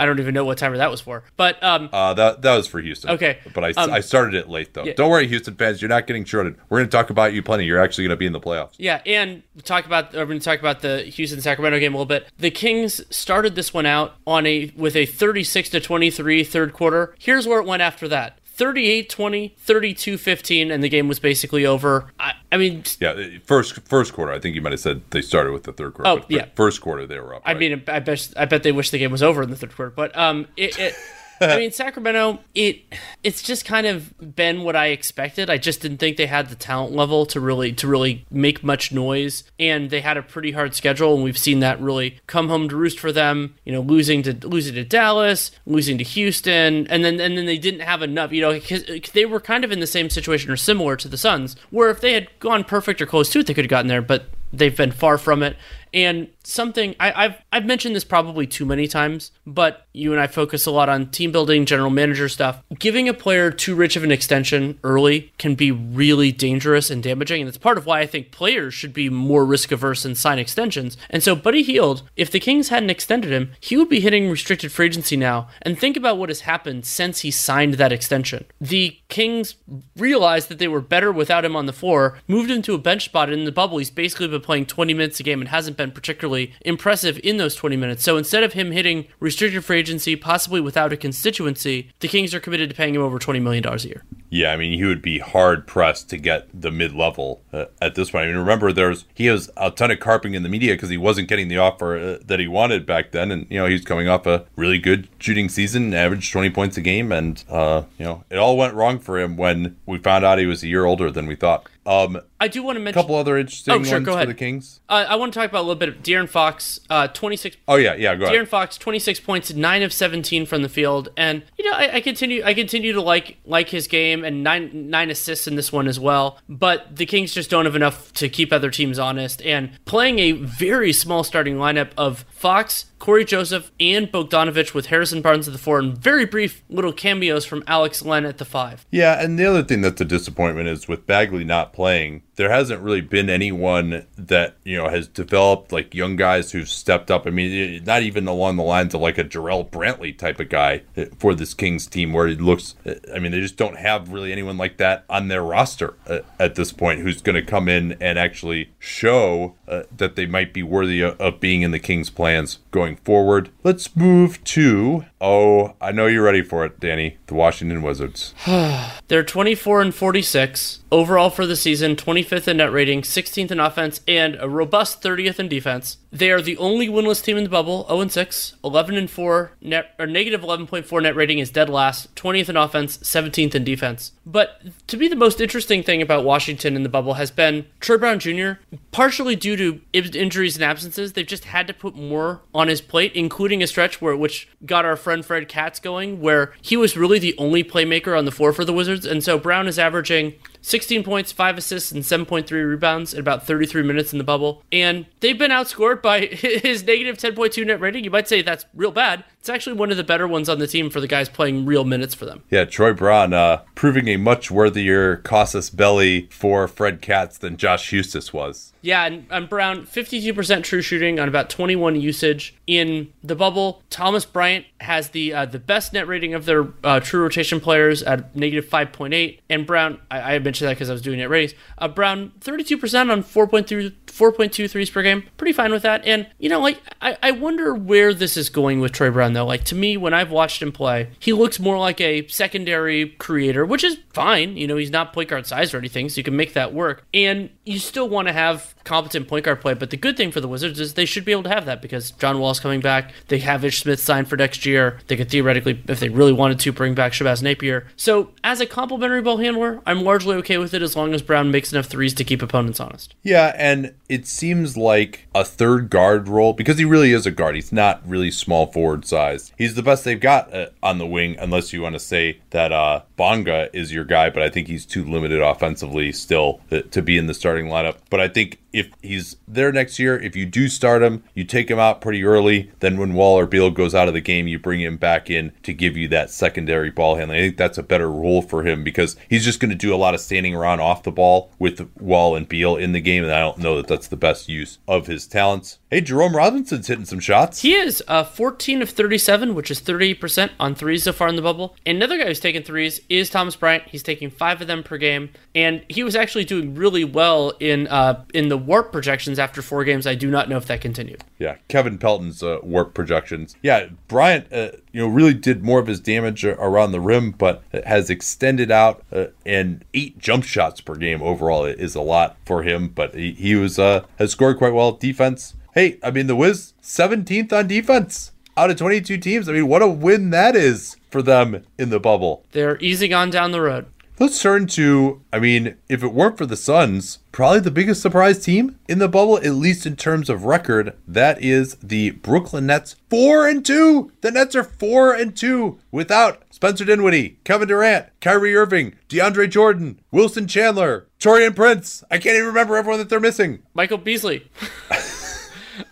I don't even know what timer that was for. But um, uh, that that was for Houston. Okay, but I, um, I started it late though. Yeah. Don't worry, Houston fans, you're not getting shorted. We're going to talk about you plenty. You're actually going to be in the playoffs. Yeah, and talk about we're going to talk about the Houston Sacramento game a little bit. The Kings started this one out on a with a 36 to 23 third quarter. Here's where it went after that. 38-20, 32-15, and the game was basically over. I, I, mean, yeah, first first quarter. I think you might have said they started with the third quarter. Oh, yeah, first quarter they were up. I mean, I bet I bet they wish the game was over in the third quarter, but um, it, it I mean, Sacramento, it it's just kind of been what I expected. I just didn't think they had the talent level to really to really make much noise, and they had a pretty hard schedule, and we've seen that really come home to roost for them. You know, losing to losing to Dallas, losing to Houston, and then and then they didn't have enough. You know, because they were kind of in the same situation or similar to the Suns, where if they had gone perfect or close to it, they could have gotten there, but they've been far from it And something I, have I've mentioned this probably too many times, but you and I focus a lot on team building, general manager stuff. Giving a player too rich of an extension early can be really dangerous and damaging, and it's part of why I think players should be more risk averse and sign extensions. And so, Buddy Hield, if the Kings hadn't extended him, he would be hitting restricted free agency now. And think about what has happened since he signed that extension. The Kings realized that they were better without him on the floor, moved him to a bench spot in the bubble. He's basically been playing 20 minutes a game and hasn't been particularly impressive in those 20 minutes. So instead of him hitting restricted free agency, possibly without a constituency, the Kings are committed to paying him over $20 million a year. Yeah, I mean, he would be hard pressed to get the mid level uh, at this point. I mean, remember, there's he has a ton of carping in the media because he wasn't getting the offer uh, that he wanted back then, and you know he's coming off a really good shooting season, averaged 20 points a game, and uh, you know it all went wrong for him when we found out he was a year older than we thought. Um, I do want to mention a couple other interesting oh, sure, ones go ahead. for the Kings. Uh, I want to talk about a little bit of De'Aaron Fox, uh, 26. Oh yeah, yeah, go De'Aaron ahead. Fox, 26 points, nine of 17 from the field, and you know I, I continue I continue to like like his game and nine nine assists in this one as well. But the Kings just don't have enough to keep other teams honest, and playing a very small starting lineup of Fox, Cory Joseph, and Bogdanovich with Harrison Barnes at the four, and very brief little cameos from Alex Len at the five. Yeah, and the other thing that's a disappointment is with Bagley not playing, there hasn't really been anyone that you know has developed like young guys who've stepped up. I mean, not even along the lines of like a Jarrell Brantley type of guy eh, for this Kings team, where it looks. Eh, I mean, they just don't have really anyone like that on their roster eh, at this point who's going to come in and actually show uh, that they might be worthy of being in the Kings' plans going forward. Let's move to. Oh, I know you're ready for it, Danny. The Washington Wizards. They're 24 and 46 overall for the season, 25th in net rating, 16th in offense, and a robust 30th in defense. They are the only winless team in the bubble, 0 and 6, 11 and 4 net or negative 11.4 net rating is dead last, 20th in offense, 17th in defense. But to me, the most interesting thing about Washington in the bubble has been Troy Brown Jr. Partially due to injuries and absences, they've just had to put more on his plate, including a stretch where which got our friend Fred Katz going, where he was really the only playmaker on the floor for the Wizards, and so Brown is averaging 16 points, 5 assists, and 7.3 rebounds in about 33 minutes in the bubble. And they've been outscored by his negative 10.2 net rating. You might say that's real bad. It's actually one of the better ones on the team for the guys playing real minutes for them. Yeah, Troy Brown uh, proving a much worthier casus belli for Fred Katz than Josh Huestis was. Yeah, and, and Brown, 52% true shooting on about 21 usage. In the bubble, Thomas Bryant has the uh, the best net rating of their uh, true rotation players at negative 5.8. And Brown, I, I mentioned that because I was doing net ratings. Uh, Brown, 32% on 4.3 4.2 threes per game. Pretty fine with that. And, you know, like, I, I wonder where this is going with Troy Brown, though. Like, to me, when I've watched him play, he looks more like a secondary creator, which is fine. You know, he's not point guard size or anything, so you can make that work. And you still want to have competent point guard play. But the good thing for the Wizards is they should be able to have that because John Wall's coming back. They have Ish Smith signed for next year. They could theoretically, if they really wanted to, bring back Shabazz Napier. So, as a complimentary ball handler, I'm largely okay with it as long as Brown makes enough threes to keep opponents honest. Yeah, and it seems like a third guard role because he really is a guard. He's not really small forward size. He's the best they've got uh, on the wing, unless you want to say that uh, Bonga is your guy, but I think he's too limited offensively still to, to be in the starting lineup. But I think if he's there next year, if you do start him, you take him out pretty early. Then when Wall or Beal goes out of the game, you bring him back in to give you that secondary ball handling. I think that's a better role for him because he's just going to do a lot of standing around off the ball with Wall and Beal in the game, and I don't know that that's the best use of his talents. Hey, Jerome Robinson's hitting some shots. He is uh, 14 of 37, which is 38% on threes so far in the bubble. Another guy who's taking threes is Thomas Bryant. He's taking five of them per game, and he was actually doing really well in uh, in the WARP projections after four games. I do not know if that continued. Yeah, Kevin Pelton's uh, WARP projections. Yeah, Bryant, uh, you know, really did more of his damage around the rim, but has extended out uh, and eight jump shots per game overall is a lot for him. But he, he was uh, has scored quite well. Defense. Hey, I mean the Wiz 17th on defense out of 22 teams. I mean, what a win that is for them in the bubble. They're easing on down the road. Let's turn to, I mean, if it weren't for the Suns, probably the biggest surprise team in the bubble, at least in terms of record. That is the Brooklyn Nets, four and two. The Nets are four and two without Spencer Dinwiddie, Kevin Durant, Kyrie Irving, DeAndre Jordan, Wilson Chandler, Taurean Prince. I can't even remember everyone that they're missing. Michael Beasley.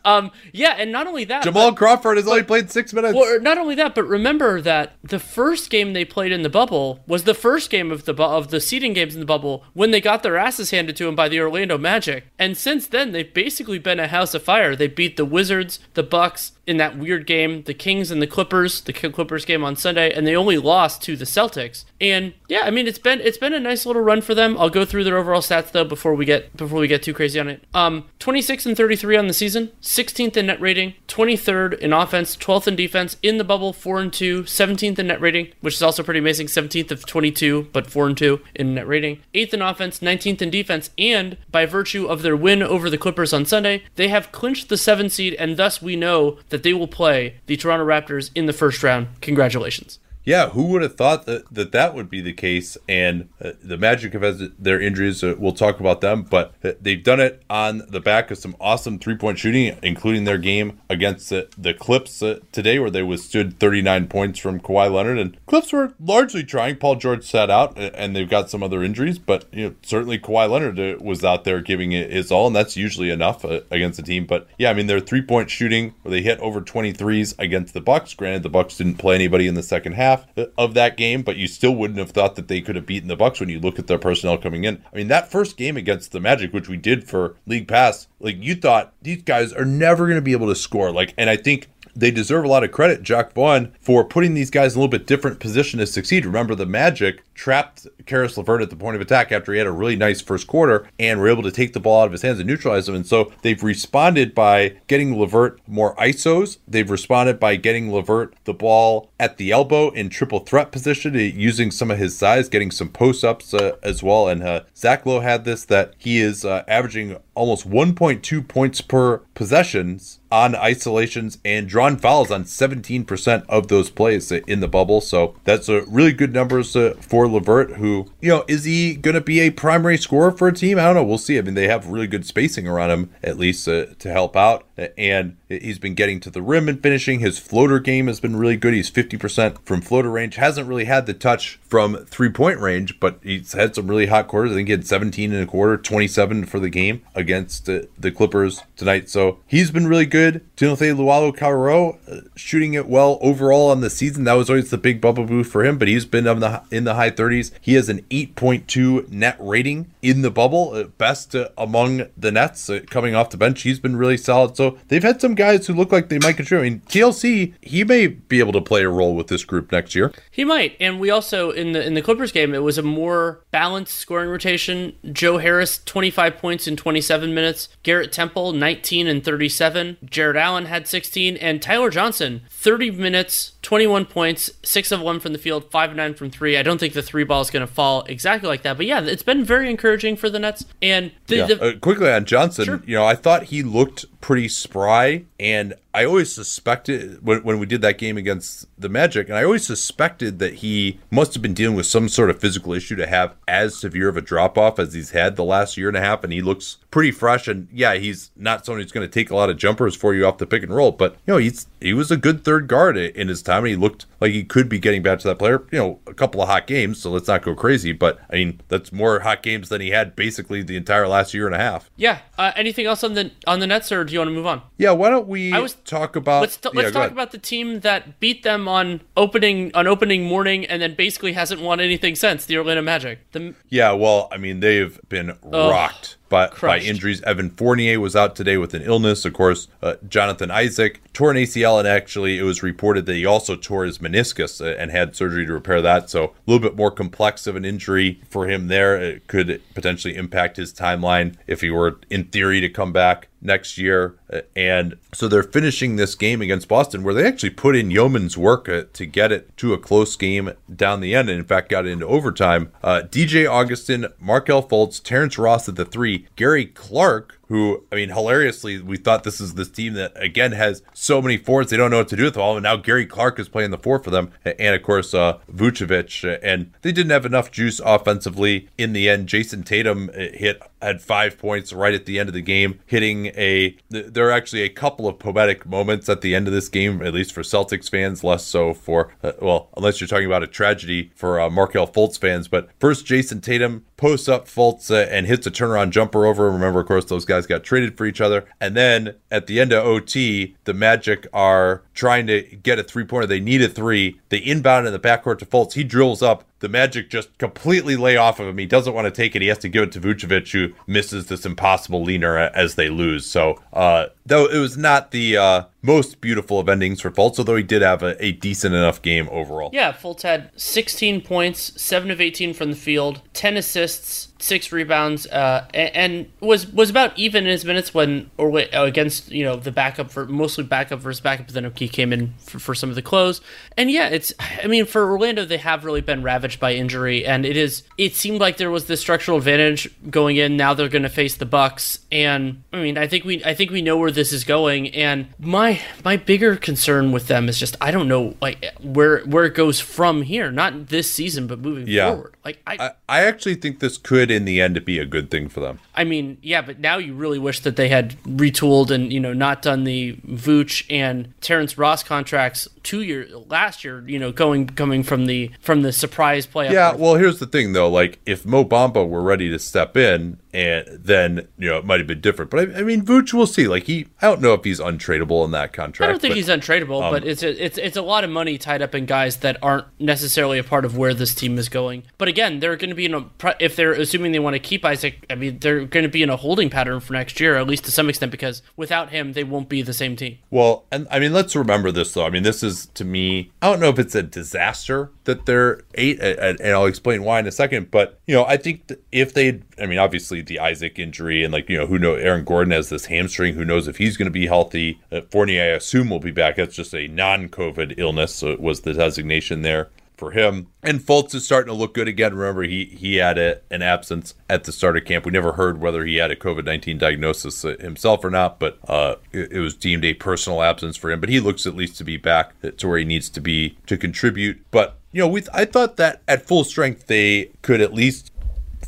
um, yeah, and not only that, Jamal but- Crawford has only played six minutes. Well, not only that, but remember that the first game they played in the bubble was the first game of the bu- of the seeding games in the bubble when they got their asses handed to them by the Orlando Magic. And since then, they've basically been a house of fire. They beat the Wizards, the Bucks in that weird game, the Kings and the Clippers, the Clippers game on Sunday, and they only lost to the Celtics. And yeah, I mean it's been it's been a nice little run for them. I'll go through their overall stats though before we get before we get too crazy on it. Um, 26 and 33 on the season, 16th in net rating, 23rd in offense, 12th in defense. In the bubble, 4 and 2, 17th in net rating, which is also pretty amazing. 17th of 22, but 4 and 2 in net rating. 8th in offense, 19th in defense, and by virtue of their win over the Clippers on Sunday, they have clinched the 7 seed, and thus we know that they will play the Toronto Raptors in the first round. Congratulations. Yeah, who would have thought that that, that would be the case? And uh, the Magic have had their injuries. Uh, we'll talk about them, but uh, they've done it on the back of some awesome three point shooting, including their game against the, the Clips uh, today, where they withstood 39 points from Kawhi Leonard. And Clips were largely trying. Paul George sat out, uh, and they've got some other injuries, but you know certainly Kawhi Leonard uh, was out there giving it his all, and that's usually enough against a team. But yeah, I mean their three point shooting, where they hit over 23s against the Bucks. Granted, the Bucks didn't play anybody in the second half of that game, but you still wouldn't have thought that they could have beaten the Bucks when you look at their personnel coming in. I mean, that first game against the Magic, which we did for League Pass, like you thought these guys are never going to be able to score. Like, and I think they deserve a lot of credit, Jacque Vaughn, for putting these guys in a little bit different position to succeed. Remember, the Magic trapped Caris LeVert at the point of attack after he had a really nice first quarter and were able to take the ball out of his hands and neutralize him. And so they've responded by getting LeVert more ISOs. They've responded by getting LeVert the ball at the elbow in triple threat position, uh, using some of his size, getting some post ups uh, as well. And uh, Zach Lowe had this that he is uh, averaging almost 1.2 points per possessions on isolations and drawn fouls on 17% of those plays in the bubble. So that's a really good numbers uh, for Levert, who, you know, is he going to be a primary scorer for a team? I don't know. We'll see. I mean, they have really good spacing around him, at least uh, to help out. And he's been getting to the rim and finishing. His floater game has been really good. He's 50% from floater range. Hasn't really had the touch from three point range, but he's had some really hot quarters. I think he had 17 and a quarter, 27 for the game against uh, the Clippers tonight. So he's been really good. Timothé Luwawu-Cabarrot uh, shooting it well overall on the season. That was always the big bubble boost for him, but he's been in the, in the high 30s. He has an 8.2 net rating in the bubble, uh, best uh, among the Nets uh, coming off the bench. He's been really solid. So they've had some guys who look like they might contribute. I mean, TLC, he may be able to play a role with this group next year. He might. And we also in the in the Clippers game, it was a more balanced scoring rotation. Joe Harris, 25 points in 27 minutes. Garrett Temple, 19 and 37. Jarrett Allen had 16 and Tyler Johnson, 30 minutes, 21 points, 6 of 1 from the field, 5 of 9 from 3. I don't think the 3 ball is going to fall exactly like that, but yeah, it's been very encouraging for the Nets. And the, yeah. the, uh, quickly on Johnson, Sure. you know, I thought he looked pretty spry and I always suspected when, when we did that game against the Magic, and I always suspected that he must have been dealing with some sort of physical issue to have as severe of a drop off as he's had the last year and a half. And he looks pretty fresh. And yeah, he's not someone who's going to take a lot of jumpers for you off the pick and roll, but you know, he's he was a good third guard in his time, and he looked like he could be getting back to that player. You know, a couple of hot games, so let's not go crazy. But I mean, that's more hot games than he had basically the entire last year and a half. yeah, uh, anything else on the on the Nets, or do you want to move on? Yeah, why don't we I was- talk about? Let's t- yeah, let's talk about the team that beat them on opening on opening morning, and then basically hasn't won anything since the Orlando Magic. The Yeah, well, I mean, they've been rocked by, by injuries. Evan Fournier was out today with an illness. Of course, uh, Jonathan Isaac tore an ACL, and actually, it was reported that he also tore his meniscus uh, and had surgery to repair that. So, a little bit more complex of an injury for him there. It could potentially impact his timeline if he were, in theory, to come back next year. Uh, And so they're finishing this game against Boston where they actually put in yeoman's work uh, to get it to a close game down the end and in fact got it into overtime. Uh, DJ Augustin, Markelle Fultz, Terrence Ross at the three, Gary Clark who, I mean, hilariously, we thought this is this team that again has so many forwards they don't know what to do with them all. And now Gary Clark is playing the four for them, and of course uh, Vucevic, and they didn't have enough juice offensively in the end. Jayson Tatum uh, hit had five points right at the end of the game, hitting a. There are actually a couple of poetic moments at the end of this game, at least for Celtics fans, less so for uh, well, unless you're talking about a tragedy for uh, Markelle Fultz fans. But first, Jayson Tatum posts up Fultz uh, and hits a turnaround jumper over. Remember, of course, those guys guys got traded for each other. And then at the end of OT, the Magic are trying to get a three pointer. They need a three. They inbound in the backcourt to Fultz. He drills up the Magic just completely lay off of him. He doesn't want to take it. He has to give it to Vucevic, who misses this impossible leaner as they lose. So, uh, though it was not the uh, most beautiful of endings for Fultz, although he did have a, a, decent enough game overall. Yeah, Fultz had 16 points, 7 of 18 from the field, 10 assists, six rebounds, uh, and, and, was was about even in his minutes when or uh, against you know the backup for mostly backup versus backup. But then he came in for, for, some of the close, and yeah, it's I mean for Orlando they have really been ravaged by injury, and it is it seemed like there was this structural advantage going in. Now they're going to face the Bucks, and I mean I think we I think we know where this is going, and my my bigger concern with them is just I don't know like where where it goes from here, not this season, but moving yeah. forward. Like I, I I actually think this could in the end be a good thing for them. I mean, yeah, but now you really wish that they had retooled and you know not done the Vooch and Terrence Ross contracts two years last year. You know, going coming from the from the surprise playoff. Yeah, well, here's the thing though. Like if Mo Bamba were ready to step in, and then you know it might have been different. But I, I mean, Vooch, we'll see. Like he, I don't know if he's untradeable in that contract. I don't think but, he's untradeable, um, but it's a, it's it's a lot of money tied up in guys that aren't necessarily a part of where this team is going. But again, they're going to be in a if they're assuming they want to keep Isaac. I mean, they're going to be in a holding pattern for next year, at least to some extent, because without him, they won't be the same team. Well, and I mean, let's remember this though. I mean, this is to me, I don't know if it's a disaster that they're eight, and I'll explain why in a second. But you know, I think if they, I mean, obviously the Isaac injury and like you know, who know Aaron Gordon has this hamstring. Who knows if he's going to be healthy? Uh, Fournier, I assume, will be back. That's just a non-COVID illness, so it was the designation there for him. And Fultz is starting to look good again. Remember, he he had a, an absence at the start of camp. We never heard whether he had a COVID nineteen diagnosis himself or not, but uh, it, it, was deemed a personal absence for him. But he looks at least to be back to where he needs to be to contribute. But you know, we I thought that at full strength they could at least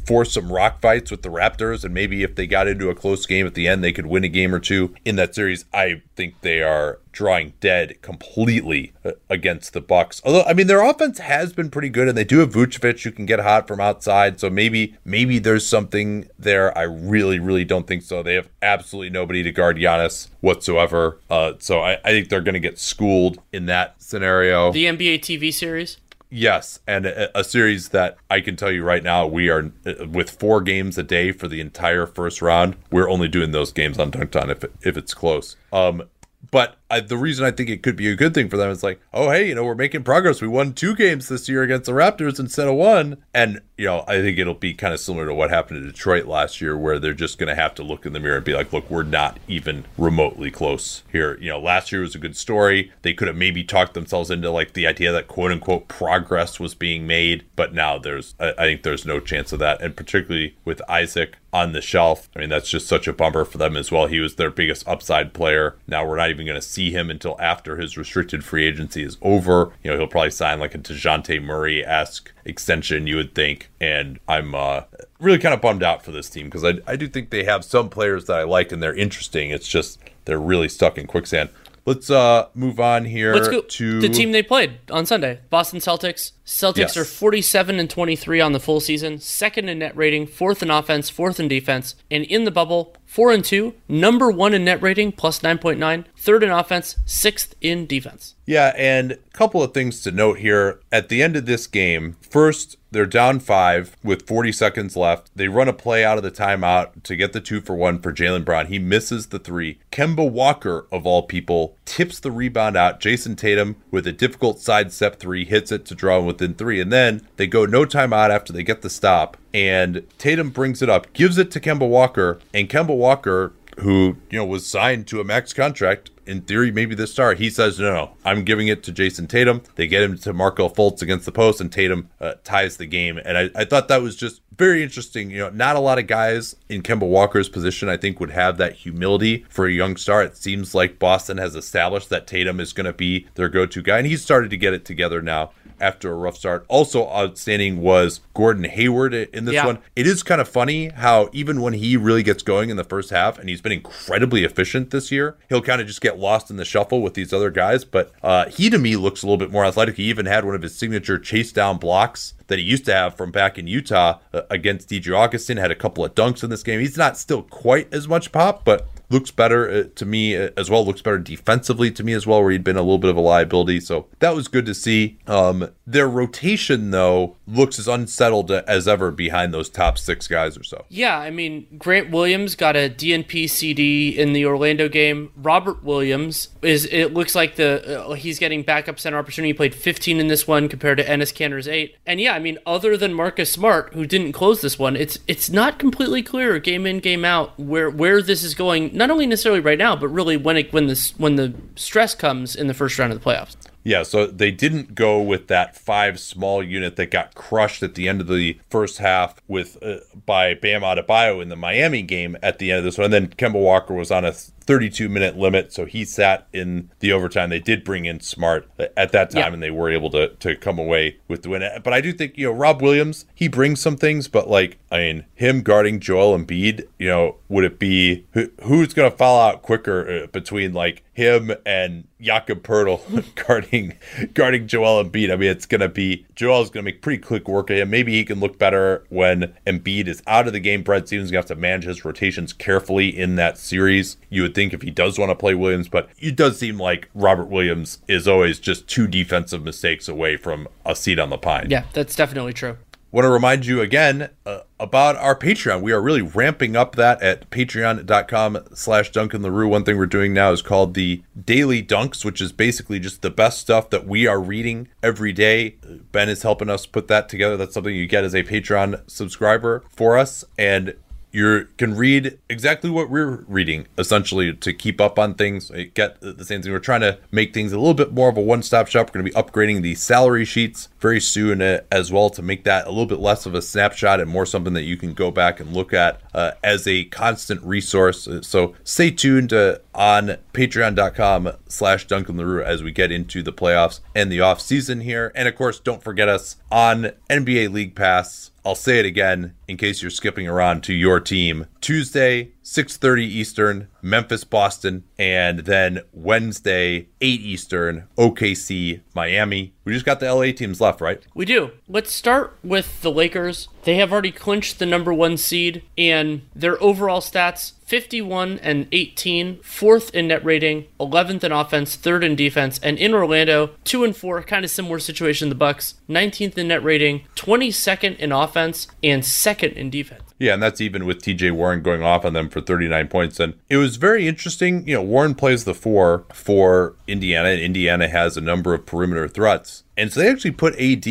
force some rock fights with the Raptors, and maybe if they got into a close game at the end, they could win a game or two in that series. I think they are drawing dead completely uh, against the Bucks. Although I mean their offense has been pretty good, and they do have Vucevic who can get hot from outside. So maybe maybe there's something there. I really really don't think so. They have absolutely nobody to guard Giannis whatsoever. Uh, so I, I think they're going to get schooled in that scenario. The NBA TV series. Yes, and a, a, series that I can tell you right now, we are uh, with four games a day for the entire first round. We're only doing those games on Dunc'd On if if it's close. Um, but I, the reason I think it could be a good thing for them is like, oh hey, you know, we're making progress. We won two games this year against the Raptors instead of one, and you know, I think it'll be kind of similar to what happened to Detroit last year, where they're just going to have to look in the mirror and be like, look, we're not even remotely close here. You know, last year was a good story. They could have maybe talked themselves into like the idea that quote unquote progress was being made, but now there's, I, I think there's no chance of that, and particularly with Isaac on the shelf. I mean, that's just such a bummer for them as well. He was their biggest upside player. Now we're not even going to see see him until after his restricted free agency is over. You know, he'll probably sign like a Dejounte Murray esque extension, you would think. And I'm uh, really kind of bummed out for this team because I, I do think they have some players that I like and they're interesting. It's just they're really stuck in quicksand. Let's uh move on here Let's go to the team they played on Sunday. Boston Celtics. Celtics yes. are 47 and 23 on the full season, second in net rating, fourth in offense, fourth in defense, and in the bubble, 4 and 2, number 1 in net rating plus 9.9, third in offense, sixth in defense. Yeah, and a couple of things to note here. At the end of this game, first, they're down five with 40 seconds left. They run a play out of the timeout to get the two for one for Jaylen Brown. He misses the three. Kemba Walker, of all people, tips the rebound out. Jayson Tatum, with a difficult sidestep three, hits it to draw within three. And then they go no timeout after they get the stop. And Tatum brings it up, gives it to Kemba Walker, and Kemba Walker who you know was signed to a max contract in theory maybe this star he says no, no i'm giving it to Jayson tatum they get him to Markelle Fultz against the post and tatum uh, ties the game and I, I thought that was just very interesting you know not a lot of guys in kemba walker's position i think would have that humility for a young star it seems like boston has established that tatum is going to be their go-to guy and he's started to get it together now after a rough start. Also outstanding was Gordon Hayward in this Yeah. one. It is kind of funny how even when he really gets going in the first half, and he's been incredibly efficient this year, he'll kind of just get lost in the shuffle with these other guys. But uh, he to me looks a little bit more athletic. He even had one of his signature chase down blocks that he used to have from back in Utah uh, against DJ Augustin. Had a couple of dunks in this game. He's not still quite as much pop, but looks better uh, to me uh, as well. Looks better defensively to me as well, where he'd been a little bit of a liability. So that was good to see. Um, their rotation though looks as unsettled as ever behind those top six guys or so. Yeah, I mean, Grant Williams got a DNP CD in the Orlando game. Robert Williams is it looks like the uh, he's getting backup center opportunity. He played 15 in this one compared to Enes Kanter's 8. And yeah, I mean, other than Marcus Smart who didn't close this one, it's it's not completely clear game in game out where where this is going. Not only necessarily right now, but really when it when this when the stress comes in the first round of the playoffs. Yeah, so they didn't go with that five small unit that got crushed at the end of the first half with uh, by Bam Adebayo in the Miami game at the end of this one. And then Kemba Walker was on a 32 minute limit, so he sat in the overtime. They did bring in Smart at that time, Yeah. and they were able to to come away with the win. But I do think you know Rob Williams, he brings some things, but like I mean, him guarding Joel Embiid, you know, would it be who, who's going to fall out quicker uh, between like him and Jakob Poeltl guarding guarding Joel Embiid? I mean, it's going to be Joel's going to make pretty quick work of him. Maybe he can look better when Embiid is out of the game. Brad Stevens going to have to manage his rotations carefully in that series. You would think if he does want to play Williams, but it does seem like Robert Williams is always just two defensive mistakes away from a seat on the pine. Yeah, that's definitely true. Want to remind you again uh, about our Patreon. We are really ramping up that at patreon.com slash Duncan Leroux. One thing we're doing now is called the Daily Dunks, which is basically just the best stuff that we are reading every day. Ben is helping us put that together. That's something you get as a Patreon subscriber for us. And you can read exactly what we're reading essentially to keep up on things uh, get the same thing. We're trying to make things a little bit more of a one-stop shop. We're going to be upgrading the salary sheets very soon uh, as well to make that a little bit less of a snapshot and more something that you can go back and look at uh, as a constant resource. So stay tuned uh, on patreon.com slash duncan Leroux as we get into the playoffs and the off season here. And of course don't forget us on nba league pass I'll say it again in case you're skipping around to your team. Tuesday, 6:30 Eastern, Memphis Boston, and then Wednesday, 8 Eastern, OKC Miami. We just got the LA teams left, right? We do. Let's start with the Lakers. They have already clinched the number one seed, and their overall stats 51 and 18, fourth in net rating, 11th in offense, third in defense, and in Orlando, 2 and 4, kind of similar situation the Bucks, 19th in net rating, 22nd in offense, and second in defense. Yeah, and that's even with TJ Warren going off on them for 39 points. And it was very interesting. You know, Warren plays the four for Indiana, and Indiana has a number of perimeter threats. And so they actually put AD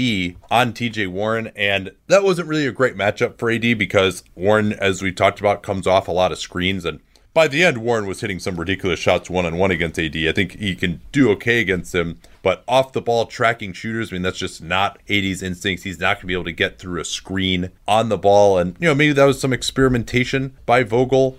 on TJ Warren, and that wasn't really a great matchup for AD because Warren, as we talked about, comes off a lot of screens. And by the end, Warren was hitting some ridiculous shots one on one against AD. I think he can do okay against him, but off the ball tracking shooters, I mean, that's just not AD's instincts. He's not going to be able to get through a screen on the ball. And, you know, maybe that was some experimentation by Vogel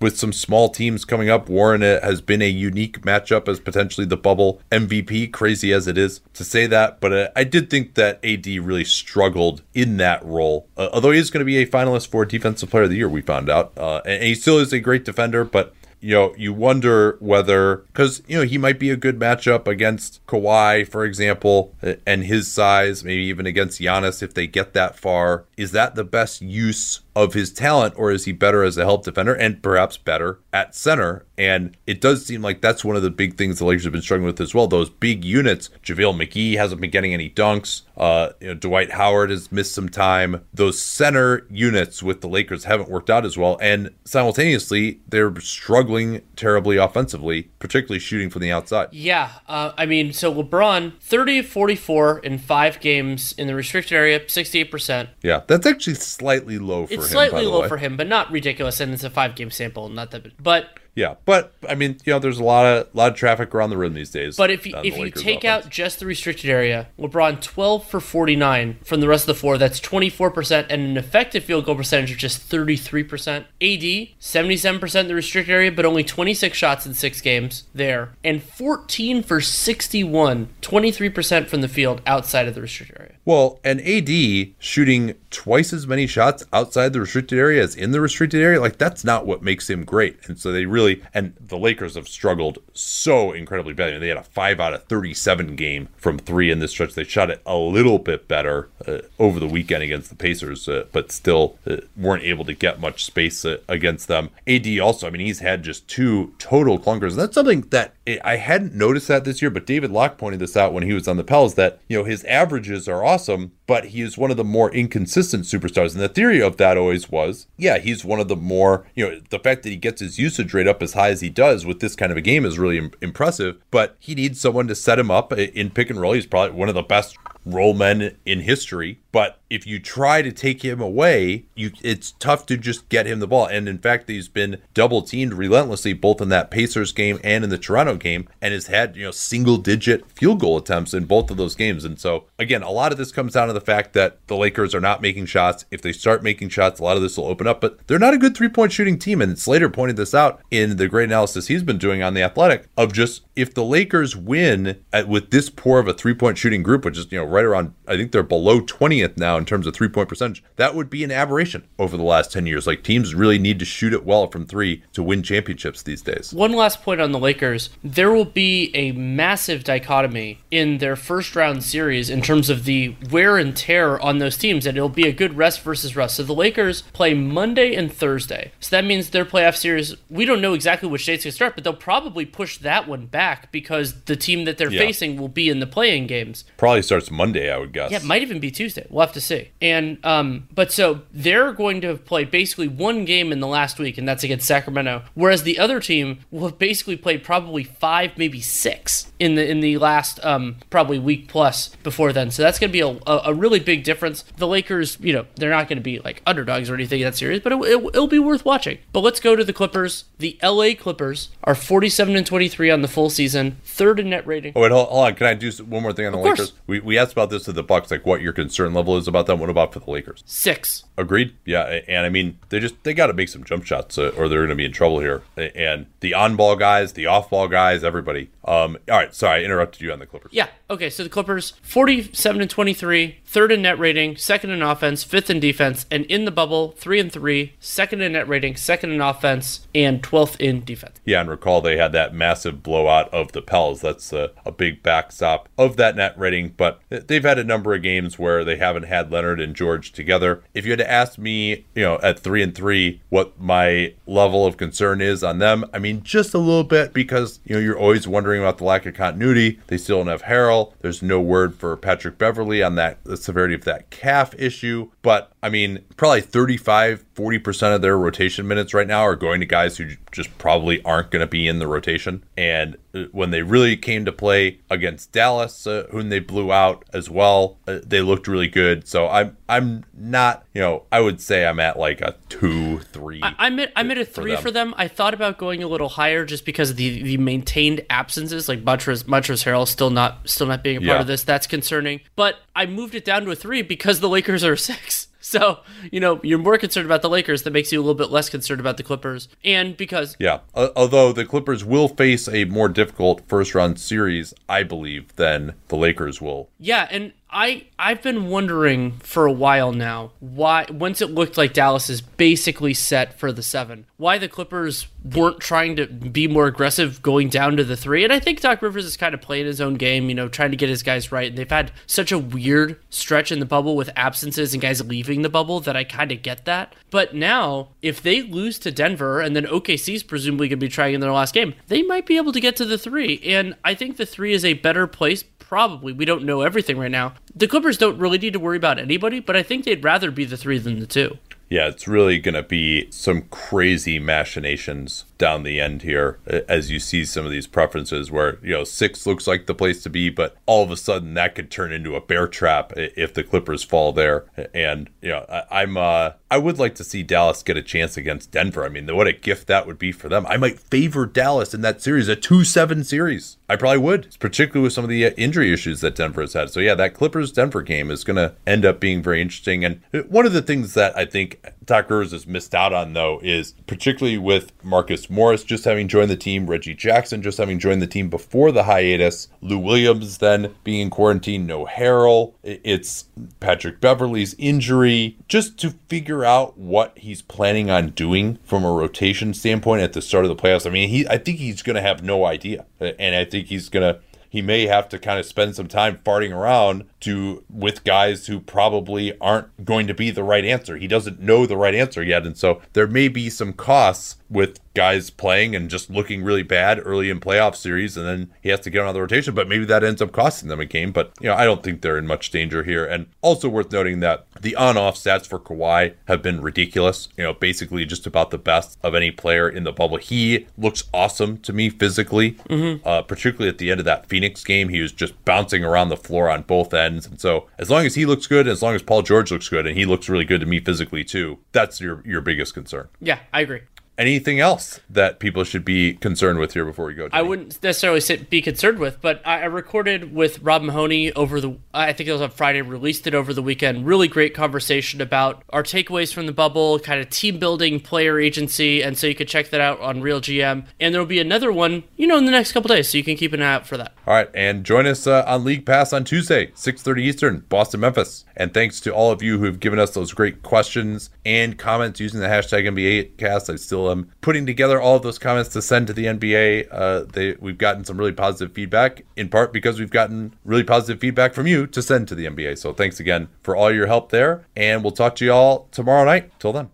with some small teams coming up, Warren uh, has been a unique matchup as potentially the bubble MVP, crazy as it is to say that. But uh, I did think that AD really struggled in that role. Uh, although he is going to be a finalist for Defensive Player of the Year, we found out. Uh, and he still is a great defender, but you know, you wonder whether because you know he might be a good matchup against Kawhi, for example, uh, and his size, maybe even against Giannis if they get that far. Is that the best use of his talent, or is he better as a help defender and perhaps better at center? And it does seem like that's one of the big things the Lakers have been struggling with as well. Those big units. JaVale McGee hasn't been getting any dunks. Uh, you know, Dwight Howard has missed some time. Those center units with the Lakers haven't worked out as well. And simultaneously, they're struggling terribly offensively, particularly shooting from the outside. Yeah, uh, I mean, so LeBron, 30 44 in five games in the restricted area, 68%. Yeah, that's actually slightly low for It's him. slightly low way. for him, but not ridiculous, and it's a five game sample, not that. But Yeah, but I mean, you know, there's a lot of lot of traffic around the rim these days. But if you, if you take offense. out just the restricted area, LeBron 12 for 49 from the rest of the floor. That's 24% and an effective field goal percentage of just 33%. AD 77% in the restricted area, but only 26 shots in six games there, and 14 for 61, 23% from the field outside of the restricted area. Well, and AD shooting twice as many shots outside the restricted area as in the restricted area, like that's not what makes him great. And so they really, and the Lakers have struggled so incredibly badly. They had a five out of 37 game from three in this stretch. They shot it a little bit better uh, over the weekend against the Pacers, uh, but still uh, weren't able to get much space uh, against them. AD also, I mean, he's had just two total clunkers. And that's something that I hadn't noticed that this year, but David Locke pointed this out when he was on the Pels that, you know, his averages are awesome, but he is one of the more inconsistent superstars. And the theory of that always was, yeah, he's one of the more, you know, the fact that he gets his usage rate up as high as he does with this kind of a game is really Im- impressive, but he needs someone to set him up in pick and roll. He's probably one of the best role men in history. But if you try to take him away, you it's tough to just get him the ball. And in fact, he's been double teamed relentlessly both in that Pacers game and in the Toronto game, and has had you know single digit field goal attempts in both of those games. And so again, a lot of this comes down to the fact that the Lakers are not making shots. If they start making shots, a lot of this will open up. But they're not a good three point shooting team. And Slater pointed this out in the great analysis he's been doing on the Athletic of just if the Lakers win at, with this poor of a three point shooting group, which is you know right around I think they're below 20th now in terms of three point percentage. That would be an aberration over the last 10 years. Like teams really need to shoot it well from three to win championships these days. One last point on the Lakers. There will be a massive dichotomy in their first round series in terms of the wear and tear on those teams, and it'll be a good rest versus rest. So the Lakers play Monday and Thursday. So that means their playoff series, we don't know exactly which dates to start, but they'll probably push that one back because the team that they're Yeah. facing will be in the playing games. Probably starts Monday, I would guess. Yeah, it might even be Tuesday. We'll have to see. And um, but so they're going to have played basically one game in the last week, and that's against Sacramento. Whereas the other team will have basically played probably five, maybe six in the in the last um, probably week plus before then. So that's going to be a, a, really big difference. The Lakers, you know, they're not going to be like underdogs or anything in that series, but it, it, it'll be worth watching. But let's go to the Clippers. The LA Clippers are 47 and 23 on the full season, third in net rating. Oh wait, hold, hold on. Can I do one more thing on the course. Lakers? We, we asked about this to the Bucks, like what your concern level is about them. What about for the Lakers? Six. Agreed. Yeah, and I mean they just they got to make some jump shots, uh, or they're going to be in trouble here. And the on-ball guys, the off-ball guys, everybody. Um, all right, sorry, I interrupted you on the Clippers. Yeah. Okay. So the Clippers, 47 and 23, third in net rating, second in offense, fifth in defense, and in the bubble, three and three, second in net rating, second in offense, and 12th in defense. Yeah, and recall they had that massive blowout of the Pels. That's a, a big backstop of that net rating. But they've had a number of games where they haven't had Leonard and George together. If you had to ask me, you know, at three and three, what my level of concern is on them, I mean, just a little bit because you know you're always wondering about the lack of continuity. They still don't have Harrell. There's no word for Patrick Beverley on that severity of that calf issue. But I mean, probably 35, 40% of their rotation minutes right now are going to guys who just probably aren't going to be in the rotation. And when they really came to play against Dallas, uh, whom they blew out as well, uh, they looked really good. So I'm I'm not, you know, I would say I'm at like a two, three. I, I'm at I'm at a for three them. for them. I thought about going a little higher just because of the the maintained absences, like Montrezl Montrezl Harrell still not still not being a part Yeah. of this. That's concerning. But I moved it down to a three because the Lakers are six. So you know you're more concerned about the Lakers. That makes you a little bit less concerned about the Clippers, and because Yeah, Al- although the Clippers will face a more difficult first round series, I believe, than the Lakers will. Yeah, and I I've been wondering for a while now why once it looked like Dallas is basically set for the 7, why the Clippers weren't trying to be more aggressive going down to the 3. And I think Doc Rivers is kind of playing his own game, you know, trying to get his guys right. And they've had such a weird stretch in the bubble with absences and guys leaving the bubble that I kind of get that. But now, if they lose to Denver and then OKC's presumably going to be trying in their last game, they might be able to get to the 3. And I think the 3 is a better place probably. We don't know everything right now. The Clippers don't really need to worry about anybody, but I think they'd rather be the three than the two. Yeah, it's really going to be some crazy machinations down the end here as you see some of these preferences where, you know, six looks like the place to be, but all of a sudden that could turn into a bear trap if the Clippers fall there. And, you know, I, I'm, uh, I would like to see Dallas get a chance against Denver. I mean, what a gift that would be for them. I might favor Dallas in that series, a 2 7 series. I probably would, particularly with some of the uh, injury issues that Denver has had. So, yeah, that Clippers Denver game is going to end up being very interesting. And one of the things that I think Rivers has missed out on, though, is particularly with Marcus Morris just having joined the team, Reggie Jackson just having joined the team before the hiatus, Lou Williams then being in quarantine, no Harrell. It's Patrick Beverley's injury. Just to figure out what he's planning on doing from a rotation standpoint at the start of the playoffs. I mean, he I think he's going to have no idea. And I think he's going to he may have to kind of spend some time farting around to with guys who probably aren't going to be the right answer. He doesn't know the right answer yet, and so there may be some costs with guys playing and just looking really bad early in playoff series, and then he has to get on the rotation. But maybe that ends up costing them a game. But you know, I don't think they're in much danger here. And also worth noting that the on-off stats for Kawhi have been ridiculous. You know, basically just about the best of any player in the bubble. He looks awesome to me physically, mm-hmm. uh, particularly at the end of that Phoenix game. He was just bouncing around the floor on both ends. And so as long as he looks good, as long as Paul George looks good, and he looks really good to me physically too, that's your your biggest concern. Yeah, I agree anything else that people should be concerned with here before we go? Jimmy? I wouldn't necessarily sit, be concerned with, but I, I, recorded with Rob Mahoney over the, I think it was on Friday, released it over the weekend. Really great conversation about our takeaways from the bubble, kind of team building, player agency, and so you could check that out on Real GM. And there will be another one, you know, in the next couple days, so you can keep an eye out for that. All right, and join us uh, on League Pass on Tuesday, 6:30 Eastern, Boston, Memphis. And thanks to all of you who have given us those great questions and comments using the hashtag NBA I still am putting together all of those comments to send to the NBA. Uh, they, we've gotten some really positive feedback, in part because we've gotten really positive feedback from you to send to the NBA. So thanks again for all your help there. And we'll talk to you all tomorrow night. Till then.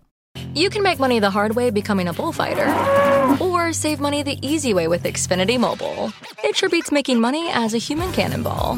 You can make money the hard way becoming a bullfighter, or save money the easy way with Xfinity Mobile. It sure beats making money as a human cannonball.